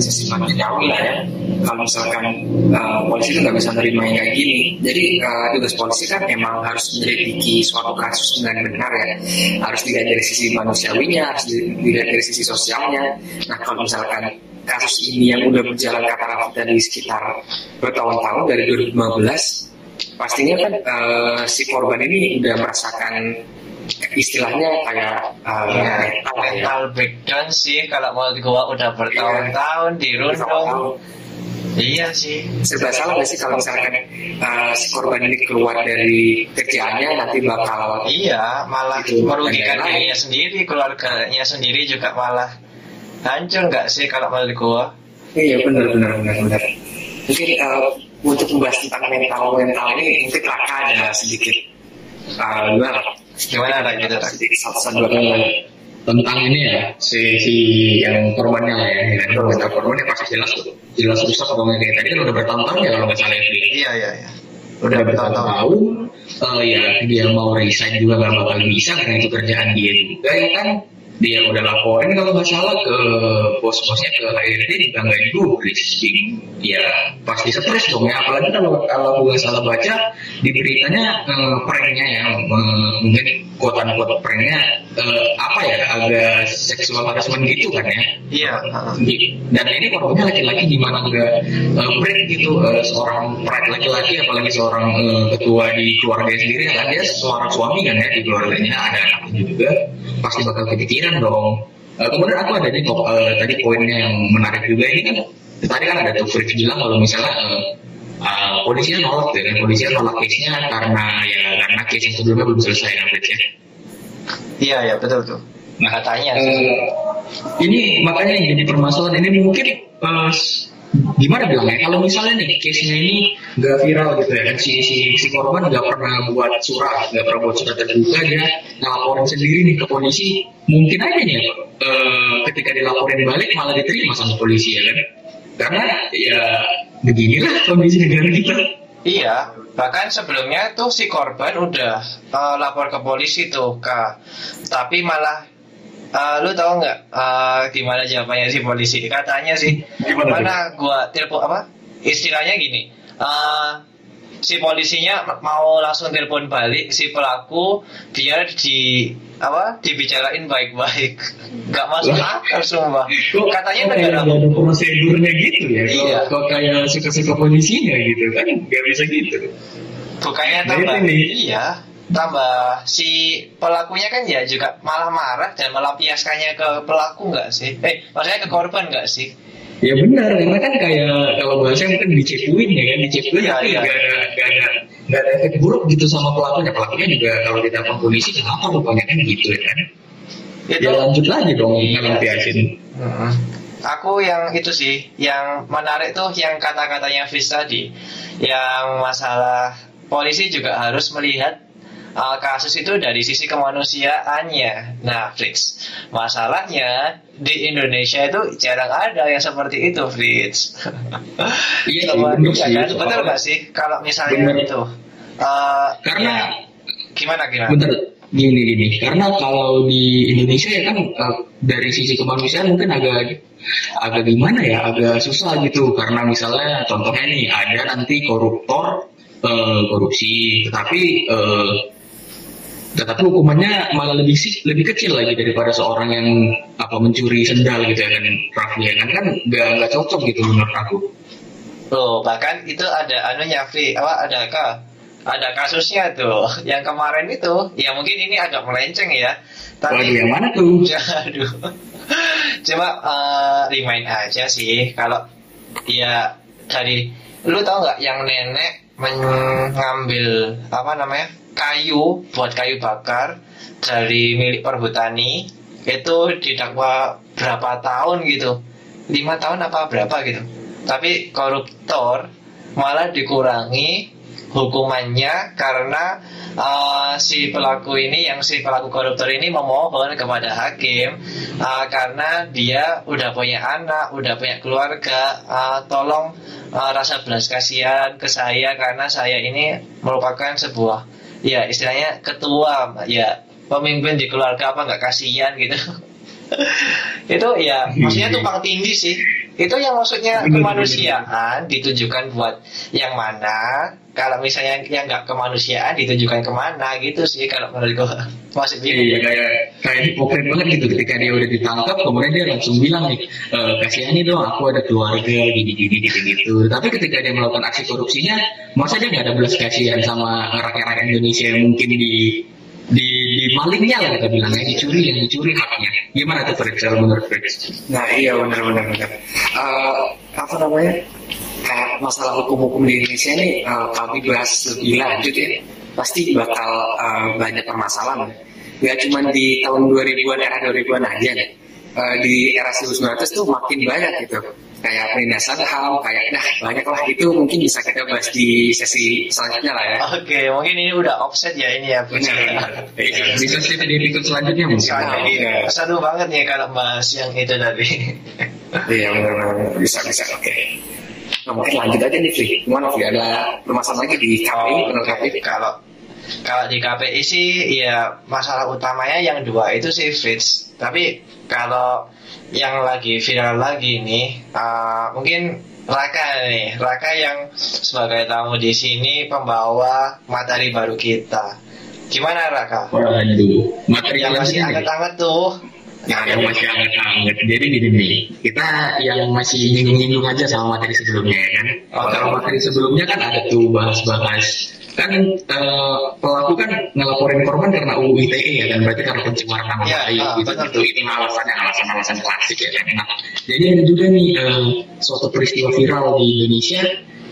sisi manusiawi lah ya. Kalau misalkan uh, polisi itu nggak bisa menerima yang kayak gini. Jadi uh, tugas polisi kan emang harus menyelidiki suatu kasus dengan benar ya. Harus dilihat dari sisi manusiawinya harus dilihat dari sisi sosialnya. Nah kalau misalkan kasus ini yang udah berjalan kata dari sekitar bertahun-tahun dari 2015 pastinya kan uh, si korban ini udah merasakan istilahnya kayak uh, ya, mental, mental ya. breakdown sih kalau mau gua udah bertahun-tahun di dirundung. Iya sih. Serba salah nggak sih kalau misalkan uh, si korban ini keluar dari kerjaannya nanti bakal Iya, malah gitu, merugikan dirinya sendiri, keluarganya sendiri juga malah hancur nggak sih kalau menurut gua iya benar benar benar benar. Mungkin uh, untuk membahas tentang mental mental ini mungkin Raka ada sedikit uh, gimana gimana ada gitu sedikit satu dua tentang ini ya si si yang korbannya lah ya yang korban korbannya. Pasti jelas jelas rusak korbannya kayak tadi kan udah bertahun-tahun ya kalau nggak salah ya iya iya iya. Udah bertahun-tahun. uh, ya dia mau resign juga gak bakal bisa karena itu kerjaan dia juga ya kan dia udah laporin. Kalau nggak salah ke bos-bosnya ke HRD juga nggak digubris ya pasti stres dong ya. Apalagi kalau kalau gue salah baca di beritanya eh, pranknya ya eh, mungkin kuatan kuat pranknya eh, apa ya agak seksual harassment gitu kan ya. Iya. Dan ini korbannya laki-laki gimana nggak eh, prank gitu eh, seorang prank laki-laki apalagi seorang eh, ketua di keluarga sendiri kan. Dia seorang suami kan ya di keluarganya ada anaknya juga. Pasti bakal kepikiran dong. Uh, kemudian aku ada nih uh, tadi poinnya yang menarik juga ini kan tadi kan ada tuh Fritz bilang kalau misalnya uh, uh, polisinya nolak ya kan polisinya nolak case-nya karena ya karena case yang sebelumnya belum selesai kan ya. Iya ya betul tuh. Nah katanya. Uh, ini makanya jadi permasalahan ini mungkin uh, gimana bilangnya? kalau misalnya nih case-nya ini nggak viral gitu ya kan? Si, si, si korban nggak pernah buat surat nggak pernah buat surat terbuka dia ngelaporin sendiri nih ke polisi. Mungkin aja nih e, ketika dilaporin balik malah diterima sama polisi ya kan? Karena ya beginilah kondisi negara kita. Iya, bahkan sebelumnya tuh si korban udah uh, lapor ke polisi tuh, kak. Tapi malah Uh, lu tau nggak uh, gimana jawabannya si polisi? Katanya sih, gimana, gimana gua telepon apa? Istilahnya gini, uh, si polisinya mau langsung telepon balik si pelaku dia di apa dibicarain baik-baik. [LAUGHS] Nggak masuk akal semua katanya negara ada prosedurnya gitu ya? Iya. kok, kayak suka-suka polisinya gitu? Kan nggak bisa gitu. Bukannya nah, tambah iya tambah si pelakunya kan ya juga malah marah dan melampiaskannya ke pelaku nggak sih? Eh, maksudnya ke korban nggak sih? Ya benar, karena kan kayak kalau bahasa mungkin dicepuin ya kan, dicepuin ya, tapi ya. gak ada gak ada gak ada efek buruk gitu sama pelakunya. Pelakunya juga kalau kita polisi kenapa rupanya kan gitu ya kan? Ya, ya lanjut lagi dong iya. ngelampiasin. Aku yang itu sih, yang menarik tuh yang kata-katanya Fis tadi, yang masalah polisi juga harus melihat uh, kasus itu dari sisi kemanusiaannya. Nah, Fritz, masalahnya di Indonesia itu jarang ada yang seperti itu, Fritz. [LAUGHS] Iya, sih. Kan? Betul nggak sih? Kalau misalnya bener. itu, uh, karena ya, gimana gimana? Bener. Gini gini, karena kalau di Indonesia ya kan uh, dari sisi kemanusiaan mungkin agak agak gimana ya, agak susah gitu karena misalnya contohnya nih ada nanti koruptor uh, korupsi, tetapi uh, tetapi hukumannya malah lebih sih lebih kecil lagi daripada seorang yang apa mencuri sendal gitu ya kan Rafli ya kan kan nggak nggak cocok gitu menurut aku Tuh, bahkan itu ada anunya Fri, apa ada kah? Ada kasusnya tuh. [LAUGHS] Yang kemarin itu, ya mungkin ini agak melenceng ya. Tapi Waduh, yang mana tuh? [LAUGHS] Aduh. Coba uh, remind aja sih kalau ya dari lu tau nggak yang nenek mengambil apa namanya kayu buat kayu bakar dari milik perhutani itu didakwa berapa tahun gitu. Lima tahun apa berapa gitu. Tapi koruptor malah dikurangi hukumannya karena uh, si pelaku ini yang si pelaku koruptor ini memohon kepada hakim uh, karena dia udah punya anak, udah punya keluarga, uh, tolong uh, rasa belas kasihan ke saya karena saya ini merupakan sebuah ya istilahnya ketua ya pemimpin di keluarga apa nggak kasihan gitu [LAUGHS] itu ya maksudnya tumpang tindih sih. Itu yang maksudnya kemanusiaan ditujukan buat yang mana kalau misalnya yang nggak kemanusiaan ditujukan ke mana gitu sih kalau menurut gue masih bingung iya, kayak kayak hipokrit banget gitu. Ketika dia udah ditangkap kemudian dia langsung bilang nih e, kasihani dong aku ada keluarga gini gini gitu gitu tapi ketika dia melakukan aksi korupsinya masa dia nggak ada belas kasihan sama rakyat-rakyat Indonesia yang mungkin di malingnya lah kita bilang ya dicuri yang dicuri. Haknya gimana tuh Fred menurut Fred? Nah iya benar benar benar. Uh, apa namanya? Kayak masalah hukum-hukum di Indonesia ini uh, kalau dibahas lebih lanjut ya. Pasti bakal uh, banyak permasalahan. Nggak cuma di tahun 2000-an era 2000-an aja nih uh, di era 1900 tuh makin banyak gitu kayak penindasan HAM, kayak nah banyak lah itu mungkin bisa kita bahas di sesi selanjutnya lah ya. Oke, mungkin ini udah offset ya ini ya. Bisa sih di episode selanjutnya mungkin. Nah, iya. Seru banget nih kalau bahas yang itu tadi. iya bisa bisa oke. Okay. Nah, mungkin lanjut aja nih Fri. Gimana Fri? Ada permasalahan lagi di KPI oh, menurut KPI? Kalau kalau di KPI sih ya masalah utamanya yang dua itu sih Fritz. Tapi kalau yang lagi viral lagi nih uh, mungkin Raka nih Raka yang sebagai tamu di sini pembawa materi baru kita gimana Raka? Waduh materi yang masih anget-anget tuh Nah, yang masih anget-anget. Jadi gini nih, kita yang masih nyinggung-nyinggung aja sama materi sebelumnya ya kan. Oh, kalau materi sebelumnya kan ada tuh bahas-bahas kan uh, pelaku kan ngelaporin korban karena UU ITE ya kan berarti karena pencemaran nama ya, baik uh, gitu. gitu itu alasannya alasan-alasan klasik ya kan. Nah, jadi ada juga nih uh, suatu peristiwa viral di Indonesia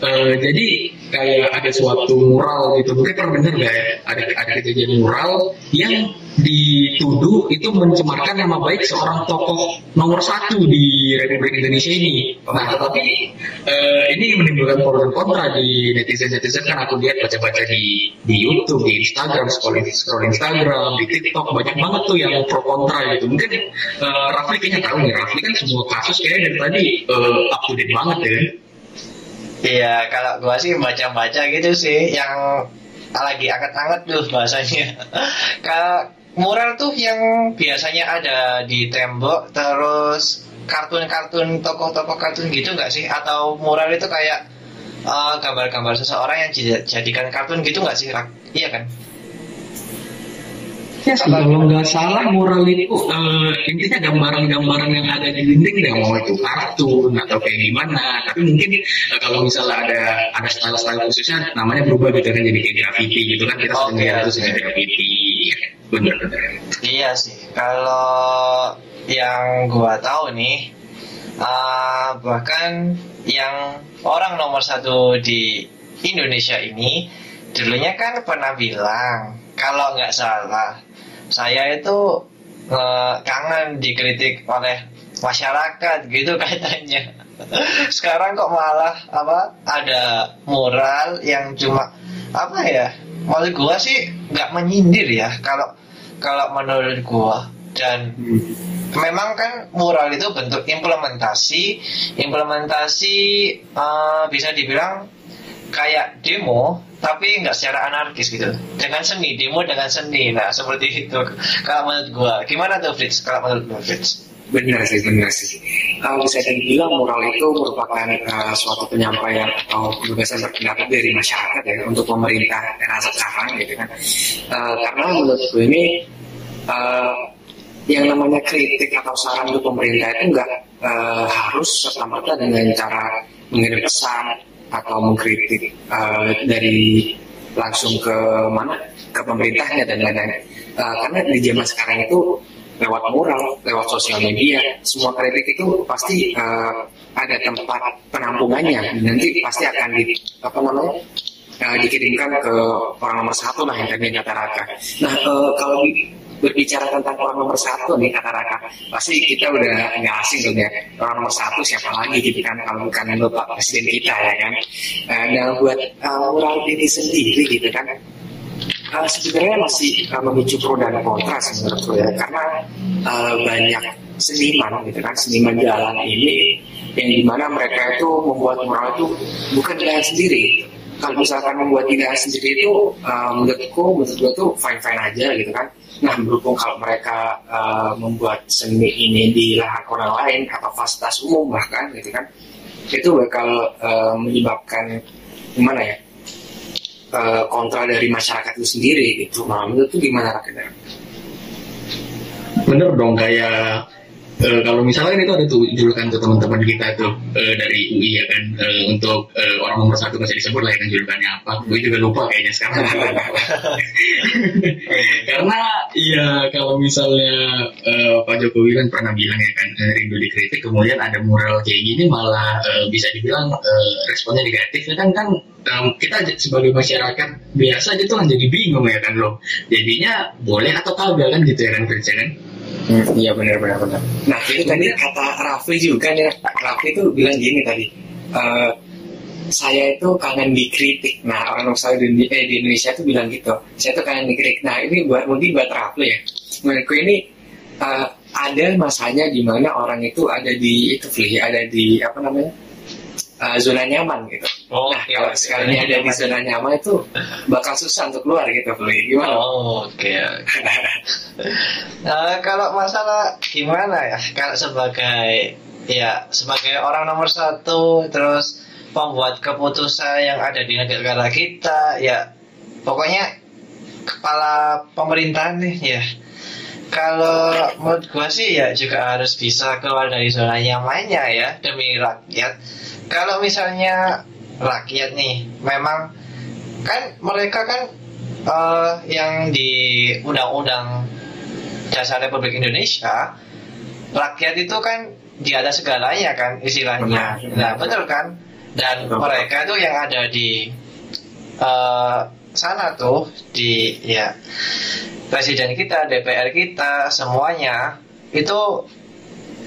uh, jadi kayak ada suatu mural gitu mungkin pernah dengar gak ya ada ada kejadian mural yang dituduh itu mencemarkan nama baik seorang tokoh nomor satu di Republik Indonesia ini. Nah, tetapi uh, ini menimbulkan pro dan kontra di netizen-netizen kan aku lihat baca-baca di di YouTube, di Instagram, scrolling, scroll Instagram, di TikTok banyak banget tuh yang pro kontra gitu. Mungkin uh, Rafli kayaknya tahu nih, Rafli kan semua kasus kayaknya dari tadi uh, up to date banget ya. Iya, kalau gua sih baca-baca gitu sih yang lagi angkat-angkat tuh bahasanya. [LAUGHS] kalau mural tuh yang biasanya ada di tembok terus kartun-kartun tokoh-tokoh kartun gitu nggak sih? Atau mural itu kayak gambar eh, gambar-gambar seseorang yang dijadikan kartun gitu nggak sih iya kan Ya sih, kalau nggak salah mural itu uh, intinya gambaran-gambaran yang ada di dinding deh mau itu kartun atau kayak gimana. Tapi mungkin uh, kalau misalnya ada ada style-style khususnya namanya berubah gitu kan jadi kayak graffiti gitu kan kita oh, sering lihat itu sebagai graffiti. Benar iya sih. Kalau yang gua tahu nih uh, bahkan yang orang nomor satu di Indonesia ini dulunya kan pernah bilang kalau nggak salah saya itu uh, kangen dikritik oleh masyarakat gitu [LAUGHS] katanya sekarang kok malah apa ada moral yang cuma apa ya menurut gua sih nggak menyindir ya kalau kalau menurut gua dan hmm. memang kan mural itu bentuk implementasi implementasi uh, bisa dibilang kayak demo tapi nggak secara anarkis gitu. Dengan seni demo dengan seni. Nah seperti itu. Kalau menurut gua gimana tuh Fritz? Kalau menurut gua Fritz? Benar sih, benar sih. Kalau bisa dibilang moral itu merupakan uh, suatu penyampaian atau kebebasan berpendapat dari masyarakat ya untuk pemerintah era sekarang gitu kan. Uh, karena menurut gue ini uh, yang namanya kritik atau saran untuk pemerintah itu enggak uh, harus serta merta dengan cara mengirim pesan atau mengkritik uh, dari langsung ke mana ke pemerintahnya dan lain-lain. Uh, karena di zaman sekarang itu lewat moral, lewat sosial media, semua kritik itu pasti uh, ada tempat penampungannya. Nanti pasti akan di apa namanya uh, dikirimkan ke orang nomor satu lah yang kata Raka. Nah uh, kalau berbicara tentang orang nomor satu nih kata Raka. Pasti kita udah nggak asing dong ya. Orang nomor satu siapa lagi gitu kan kalau bukan bapak presiden kita ya kan? Nah buat uh, mural ini sendiri gitu kan uh, sebenarnya masih uh, memicu pro dan kontra menurutku ya karena uh, banyak seniman gitu kan seniman jalan ini yang di mana mereka itu membuat mural itu bukan dengan sendiri. Kalau misalkan membuat tidak sendiri itu uh, menurutku menurut gue tuh fine fine aja gitu kan nah berhubung kalau mereka uh, membuat seni ini di lahan orang lain atau fasilitas umum bahkan gitu kan. Itu bakal uh, menyebabkan gimana ya uh, kontra dari masyarakat itu sendiri gitu. Nah tuh gimana rakyatnya bener dong kayak uh, kalau misalnya itu ada tuh julukan tuh teman-teman kita tuh uh, dari UI ya kan uh, untuk uh, orang nomor satu masih disebut lah ya kan julukannya apa. Gue juga lupa kayaknya sekarang. [LAUGHS] Karena ya kalau misalnya uh, Pak Jokowi kan pernah bilang ya kan rindu dikritik kemudian ada mural kayak gini malah uh, bisa dibilang uh, responnya negatif. Ya kan kan um, kita sebagai masyarakat biasa aja tuh kan jadi bingung ya kan loh. Jadinya boleh atau kagak kan gitu ya kan kerja kan Hmm, iya benar benar benar. Nah itu tadi kata Rafli juga nih, Rafli itu bilang gini tadi, uh, saya itu kangen dikritik. Nah orang saya di, eh, di Indonesia itu bilang gitu, saya itu kangen dikritik. Nah ini buat mungkin buat Rafli ya. Menurutku ini uh, ada masanya di mana orang itu ada di itu Fli, ada di apa namanya uh, zona nyaman gitu. Oh, nah, kalau okay. sekali ada di zona nyaman itu bakal susah untuk keluar gitu, Fli. Gimana? Oh, oke. Okay. [LAUGHS] nah, kalau masalah gimana ya? Kalau sebagai ya sebagai orang nomor satu terus pembuat keputusan yang ada di negara kita ya pokoknya kepala pemerintahan nih ya kalau menurut gue sih ya juga harus bisa keluar dari zona nyamannya ya demi rakyat kalau misalnya rakyat nih memang kan mereka kan uh, yang di undang-undang dasar Republik Indonesia rakyat itu kan di atas segalanya kan istilahnya. Nah betul kan? Dan mereka itu yang ada di uh, sana tuh di ya presiden kita DPR kita semuanya itu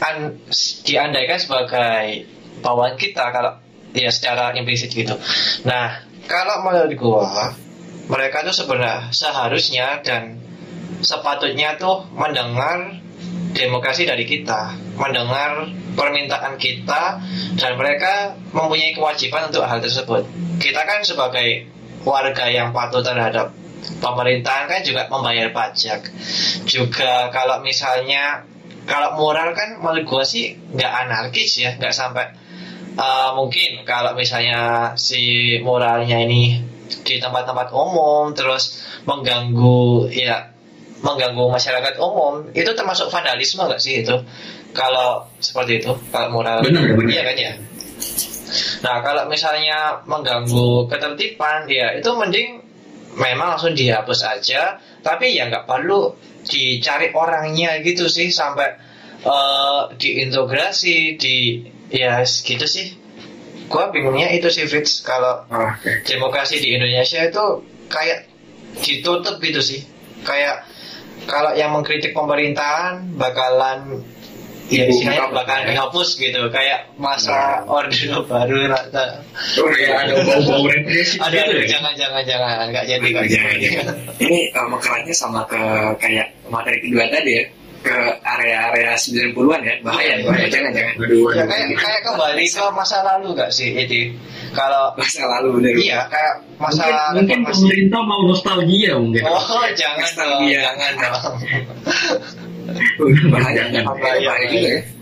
an, diandaikan sebagai bawaan kita kalau ya secara implisit gitu. Nah, kalau menurut gua mereka tuh sebenarnya seharusnya dan sepatutnya tuh mendengar demokrasi dari kita, mendengar permintaan kita dan mereka mempunyai kewajiban untuk hal tersebut. Kita kan sebagai warga yang patuh terhadap pemerintahan kan juga membayar pajak. Juga kalau misalnya kalau moral kan menurut gua sih nggak anarkis ya, nggak sampai uh, mungkin kalau misalnya si moralnya ini di tempat-tempat umum terus mengganggu ya mengganggu masyarakat umum itu termasuk vandalisme gak sih itu? Kalau seperti itu kalau moral. Benar, benar. iya kan ya? Nah kalau misalnya mengganggu ketertiban ya itu mending memang langsung dihapus aja. Tapi ya nggak perlu dicari orangnya gitu sih sampai uh, diintegrasi di ya gitu sih. Gua bingungnya itu sih Fitz. Kalau oh, okay. demokrasi di Indonesia itu kayak ditutup gitu sih. Kayak kalau yang mengkritik pemerintahan bakalan ya istilahnya bakalan dihapus gitu. Kayak masa nah. orde baru rata. Oh, ya, ada bau-bau ada ada. gitu ya? jangan jangan jangan. Nggak jadi nggak jadi. ini uh, sama ke kayak materi kedua tadi ya ke area-area 90-an ya? Bahaya ya bahaya. jangan jangan. Ya, kayak kayak kembali ke masa lalu gak sih itu kalau masa lalu bener. Iya kayak masa mungkin, mungkin pemerintah mau nostalgia mungkin. Oh [LAUGHS] jangan nostalgia. dong jangan dong. [LAUGHS] Bahaya bahaya juga ya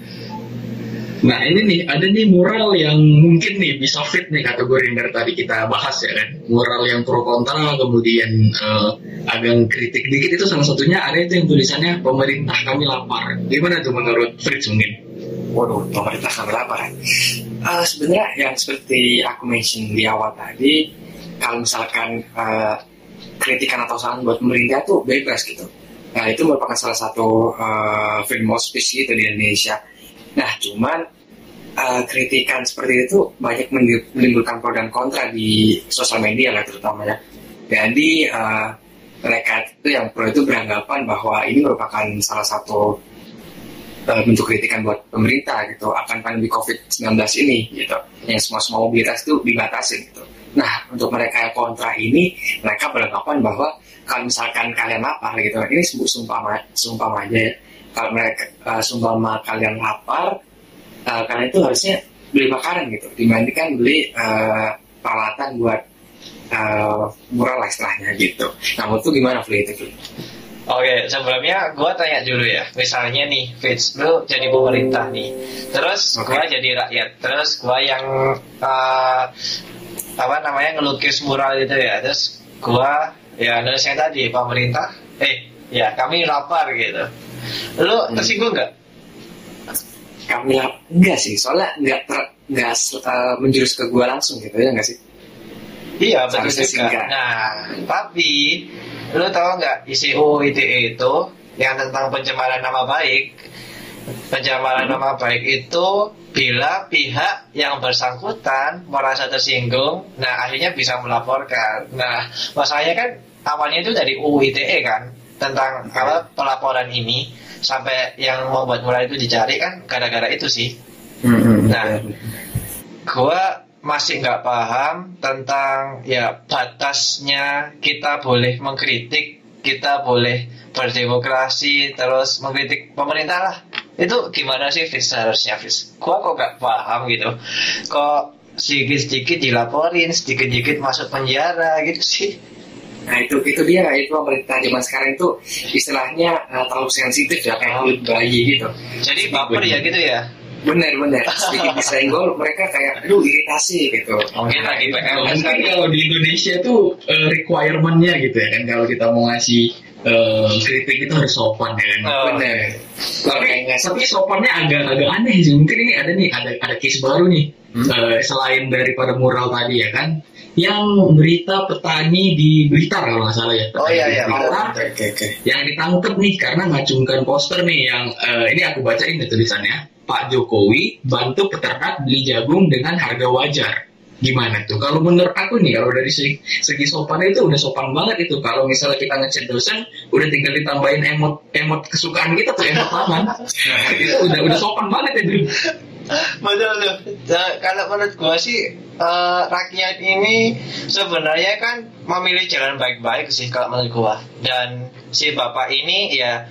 Nah ini nih ada nih mural yang mungkin nih bisa fit nih kategori yang dari tadi kita bahas ya kan mural yang pro kontra kemudian uh, agak kritik dikit itu salah satunya ada itu yang tulisannya pemerintah kami lapar gimana tuh menurut Fritz mungkin? Waduh pemerintah kami lapar. Uh, Sebenarnya yang seperti aku mention di awal tadi kalau misalkan uh, kritikan atau saran buat pemerintah tuh bebas gitu. Nah itu merupakan salah satu uh, film hospice gitu di Indonesia Nah, cuman uh, kritikan seperti itu banyak menimbulkan pro dan kontra di sosial media lah terutama ya. Jadi uh, mereka itu yang pro itu beranggapan bahwa ini merupakan salah satu uh, bentuk kritikan buat pemerintah gitu akan pandemi COVID-19 ini gitu yang semua semua mobilitas itu dibatasi gitu. Nah untuk mereka yang kontra ini mereka beranggapan bahwa kalau misalkan kalian lapar gitu ini sumpah sumpah aja ya kalau mereka uh, sumpah kalian lapar uh, kalian itu harusnya beli makanan gitu dibandingkan beli uh, peralatan buat uh, murah lah istilahnya gitu. Nah itu gimana Fli itu Fli? Oke, sebelumnya gue tanya dulu ya. Misalnya nih, Fitz, lu jadi pemerintah nih. Terus okay. gue jadi rakyat. Terus gue yang uh, apa namanya ngelukis mural gitu ya. Terus gue ya nulisnya tadi pemerintah. Eh, ya kami lapar gitu. Lu hmm. tersinggung nggak? Kami lapar enggak sih. Soalnya nggak ter nggak uh, menjurus ke gue langsung gitu ya nggak sih? Iya betul juga. Nah, tapi Lu tahu nggak isi UU ITE itu yang tentang pencemaran nama baik? Pencemaran nama baik itu bila pihak yang bersangkutan merasa tersinggung, nah akhirnya bisa melaporkan. Nah, masalahnya kan awalnya itu dari UU ITE kan tentang apa pelaporan ini sampai yang membuat mulai itu dicari kan gara-gara itu sih. Hmm, nah, gua masih nggak paham tentang ya batasnya kita boleh mengkritik, kita boleh berdemokrasi, terus mengkritik pemerintah lah. Itu gimana sih Fis seharusnya Fis? Gua kok nggak paham gitu. Kok sedikit-sedikit dilaporin, sedikit-sedikit masuk penjara gitu sih. Nah itu itu dia itu pemerintah zaman sekarang itu istilahnya uh, terlalu sensitif ya kayak oh. bayi gitu. Jadi baper ya gitu ya? benar benar sedikit disenggol mereka kayak aduh iritasi gitu mungkin lagi PLS kan kalau di Indonesia tuh uh, requirementnya gitu ya kan kalau kita mau ngasih uh, kritik itu harus sopan ya kan oh. benar tapi tapi sopannya agak agak aneh sih mungkin ini ada nih ada ada case baru nih hmm? uh, selain daripada mural tadi ya kan yang berita petani di Blitar kalau nggak salah ya. oh iya iya. Blitar, oh, okay, okay. Yang ditangkap nih karena ngacungkan poster nih yang uh, ini aku bacain tulisannya Pak Jokowi bantu peternak beli jagung dengan harga wajar. Gimana tuh? Kalau menurut aku nih, kalau dari segi, segi sopan itu udah sopan banget itu. Kalau misalnya kita ngechat dosen, udah tinggal ditambahin emot emot kesukaan kita tuh emot tangan. [LAUGHS] itu udah udah sopan banget itu. Betul tuh. Nah, kalau menurut gua sih uh, rakyat ini sebenarnya kan memilih jalan baik-baik sih kalau menurut gua. Dan si bapak ini ya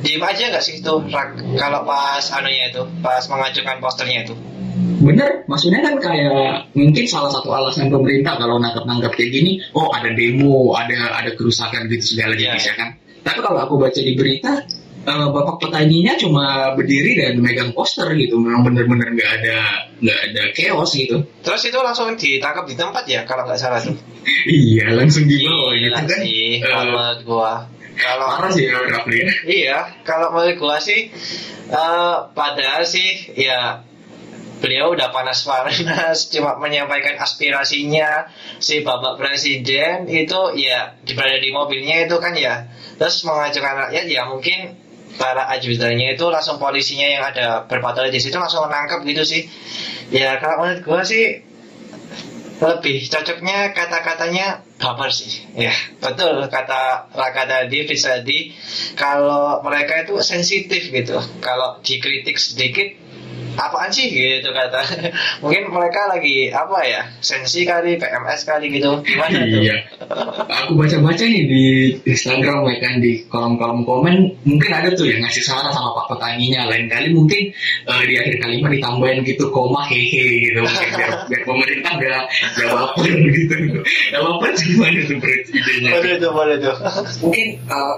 diem aja nggak sih itu kalau pas anunya itu pas mengajukan posternya itu bener maksudnya kan kayak mungkin salah satu alasan pemerintah kalau nangkep-nangkep kayak gini oh ada demo ada ada kerusakan gitu segala yeah. jenis ya kan tapi kalau aku baca di berita uh, bapak petaninya cuma berdiri dan megang poster gitu. Memang bener-bener nggak ada nggak ada chaos gitu. Terus itu langsung ditangkap di tempat ya kalau nggak salah tuh? [LAUGHS] Iya langsung dibawa gitu kan. sih, uh, gua. Kalau parah sih ya. Iya, kalau menurut gua sih uh, padahal sih ya beliau udah panas-panas [LAUGHS] cuma menyampaikan aspirasinya si bapak presiden itu ya berada di mobilnya itu kan ya. Terus mengajukan rakyat ya mungkin para ajudannya itu langsung polisinya yang ada berpatroli di situ langsung menangkap gitu sih. Ya kalau menurut gua sih lebih cocoknya kata-katanya baper sih. Ya betul kata Raka tadi bisa di kalau mereka itu sensitif gitu. Kalau dikritik sedikit apaan sih? Gitu kata. [LAUGHS] Mungkin mereka lagi apa ya sensi kali PMS kali gitu. Gimana tuh? Iya. Aku baca-baca nih di Instagram ya kan di kolom-kolom komen mungkin ada tuh yang ngasih saran sama pak petaninya lain kali mungkin uh, di akhir kalimat ditambahin gitu koma hehe gitu. Mungkin biar, [LAUGHS] biar pemerintah gak gak baper gitu. Gak baper gimana tuh idenya boleh tuh boleh tuh. Mungkin uh,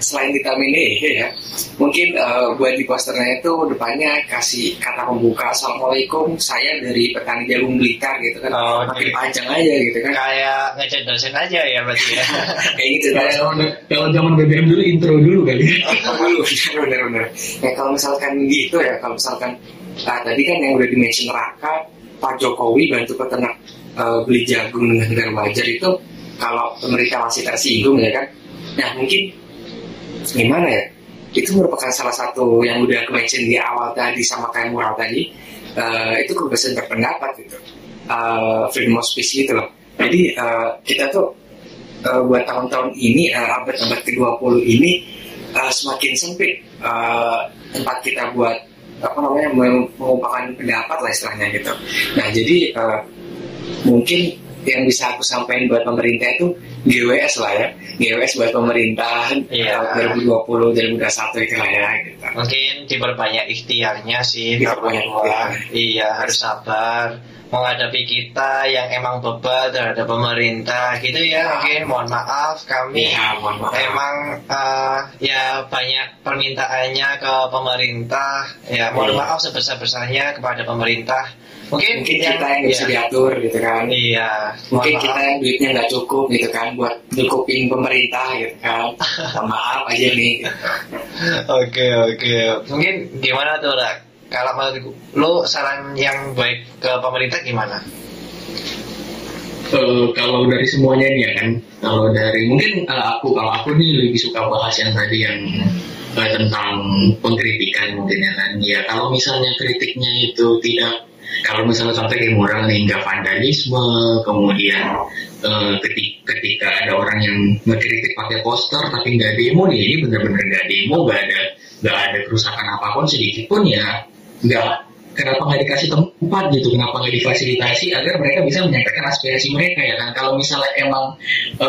selain ditambahin hehe ya mungkin uh, buat di posternya itu depannya kasih kata kata pembuka assalamualaikum saya dari petani jagung blitar gitu kan. Oh, makin okay. panjang aja gitu kan. Kayak ngechat dosen aja ya berarti ya. [LAUGHS] Kayak gitu. Kalau kalau zaman BBM dulu intro dulu kali intro dulu [LAUGHS] benar-benar ya kalau misalkan gitu ya kalau misalkan nah, tadi kan yang udah di mention Raka Pak Jokowi bantu peternak uh, beli jagung dengan harga wajar itu kalau pemerintah masih tersinggung ya kan. Nah mungkin gimana ya itu merupakan salah satu yang udah mention di awal tadi sama kayak mural tadi. Uh, itu kebebasan berpendapat gitu. Uh, freedom of speech gitu loh. Jadi uh, kita tuh uh, buat tahun-tahun ini uh, abad-abad ke-20 ini uh, semakin sempit uh, tempat kita buat apa namanya mengumpulkan pendapat lah istilahnya gitu. Nah jadi uh, mungkin yang bisa aku sampaikan buat pemerintah itu GWS lah ya GWS buat pemerintah iya. 2020 2021 itu lah ya gitu. mungkin diperbanyak ikhtiarnya sih diperbanyak iya harus sabar menghadapi kita yang emang bebal terhadap pemerintah gitu ya mungkin mohon maaf kami ya, mohon maaf. emang uh, ya banyak permintaannya ke pemerintah ya mohon ya. maaf sebesar besarnya kepada pemerintah mungkin, mungkin yang, kita yang bisa ya. diatur gitu kan iya mungkin maaf. kita yang duitnya nggak cukup gitu kan buat cukupin pemerintah gitu kan [LAUGHS] maaf aja nih oke oke mungkin gimana tuh Rak? kalau menurut lo saran yang baik ke pemerintah gimana? Uh, kalau dari semuanya ini ya kan, kalau dari mungkin uh, aku kalau aku nih lebih suka bahas yang tadi yang uh, tentang pengkritikan mungkin ya kan. Ya kalau misalnya kritiknya itu tidak kalau misalnya contoh kayak moral nih nggak vandalisme kemudian uh, ketika, ketika ada orang yang ngekritik pakai poster tapi nggak demo nih ini benar-benar nggak demo nggak ada nggak ada kerusakan apa pun sedikit pun ya nggak kenapa nggak dikasih tempat gitu kenapa nggak difasilitasi agar mereka bisa menyampaikan aspirasi mereka ya kan? Kalau misalnya emang e,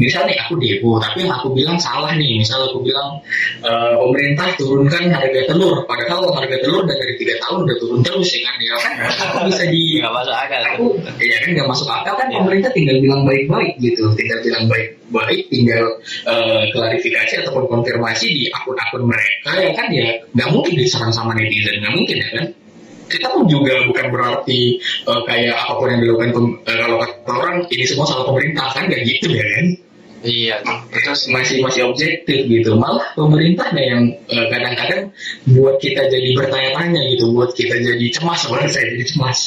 misalnya aku demo tapi yang aku bilang salah nih. Misalnya aku bilang e, pemerintah turunkan harga telur padahal harga telur dari tiga tahun udah turun terus ya kan? Ya kan? [LAUGHS] Aku bisa di nggak masuk akal aku ya kan? Nggak masuk akal kan? Ya. pemerintah tinggal bilang baik-baik gitu tinggal bilang baik baik tinggal uh, klarifikasi ataupun konfirmasi di akun-akun mereka ya kan? Ya nggak mungkin diserang sama netizen nggak mungkin ya kan kita pun juga bukan berarti uh, kayak apa pun yang dilakukan uh, kalau kata orang ini semua salah pemerintah kan nggak gitu ya kan Iya, terus masih masih objektif gitu. Malah pemerintah pemerintahnya yang kadang-kadang uh, buat kita jadi bertanya-tanya gitu, buat kita jadi cemas, sebenarnya saya jadi cemas.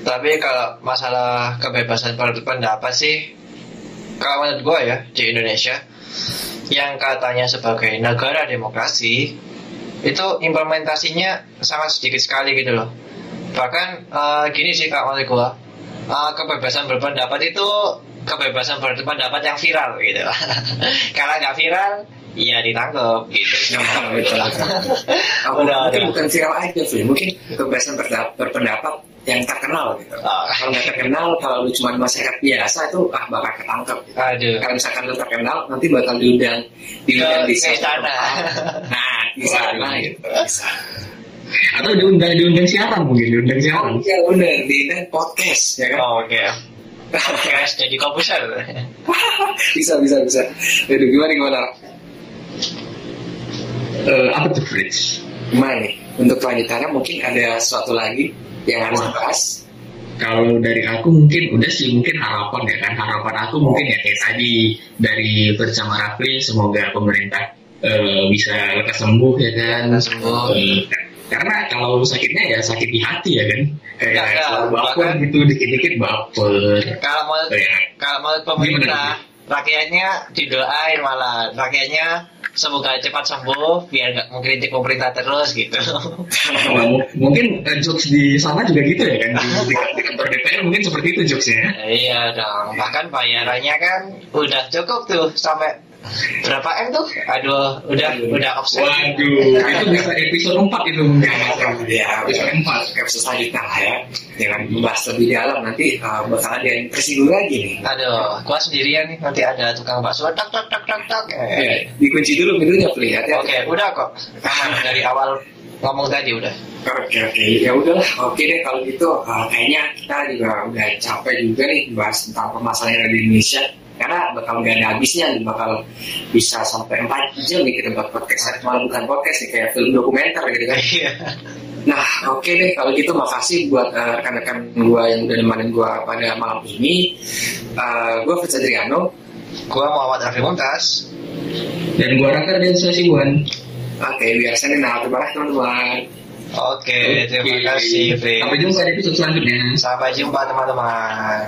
Tapi kalau masalah kebebasan berpendapat sih, kalau menurut gue ya di Indonesia, yang katanya sebagai negara demokrasi, itu implementasinya sangat sedikit sekali gitu loh. Bahkan uh, gini sih kak menurut gua uh, kebebasan berpendapat itu kebebasan berpendapat yang viral gitu. [LAUGHS] Kalau nggak viral Iya ditangkap gitu. Nah, [LAUGHS] betul. udah, mungkin bukan viral aja sih, mungkin kebebasan berpendapat yang terkenal gitu. Oh. Kalau nggak terkenal, kalau lu cuma masyarakat biasa itu ah bakal ketangkep. Gitu. Aduh. Kalau misalkan lu terkenal, nanti bakal diundang diundang di sana. Nah, di sana gitu. Bisa. Atau diundang diundang siapa mungkin diundang siapa? Oh, iya benar, diundang podcast ya kan. Oh, oke. Okay. [LAUGHS] podcast jadi komposer. bisa bisa bisa. Jadi gimana gimana? Uh, apa tuh Fritz? Gimana nih? Untuk kelanjutannya mungkin ada sesuatu lagi yang harus dibahas? Kalau dari aku mungkin udah sih mungkin harapan ya kan harapan aku mungkin ya kayak tadi dari bersama Rafli semoga pemerintah uh, bisa lekas sembuh ya kan sembuh. Uh, karena kalau sakitnya ya sakit di hati ya kan kayak selalu baper gitu dikit-dikit baper kalau mau ya. kalau mau pemerintah rakyatnya didoain malah rakyatnya semoga cepat sembuh biar nggak mengkritik pemerintah terus gitu. [LAUGHS] mungkin uh, jokes di sana juga gitu ya kan di, di kantor DPR mungkin seperti itu jokesnya. Iya dong, bahkan bayarannya kan udah cukup tuh sampai Berapa M tuh? Aduh, udah udah offset. Waduh, itu bisa episode 4 itu mungkin. Ya, episode 4 episode selanjutnya lah ya. Jangan membahas lebih dalam nanti uh, bakal ada yang tersinggung lagi nih. Aduh, gua sendirian nih nanti ada tukang bakso tak tak tak tak tak. Eh. Ya, dikunci dulu pintunya, Pli. Oke, okay, udah kok. Aman dari awal ngomong tadi udah. Oke oke ya udahlah oke deh kalau gitu uh, kayaknya kita juga udah capek juga nih bahas tentang permasalahan di Indonesia karena bakal gak ada habisnya nih bakal bisa sampai 4 jam nih kita buat podcast. Malah bukan podcast nih kayak film dokumenter gitu kan. Iya. nah oke okay deh kalau gitu makasih buat uh, rekan-rekan gue yang udah nemenin gue pada malam ini. Uh, eh, gue Fitz Adriano. Gue Muhammad Arfi Muntas dan gue Raka dan Sasibuan oke okay, biasanya nah terima kasih teman-teman. Oke, okay, terima kasih, Sampai jumpa di episode selanjutnya. Sampai jumpa, teman-teman.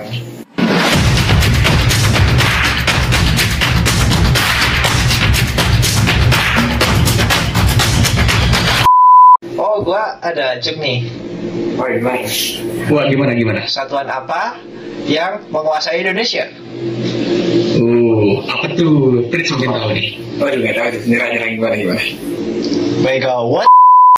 Oh, gua ada cek nih. Oh, gimana? Wah, gimana gimana? Satuan apa yang menguasai Indonesia? tuh? Fritz mungkin tahu nih. Waduh nggak tahu tuh. Nyerah nyerah gimana gimana. Baik, uh, what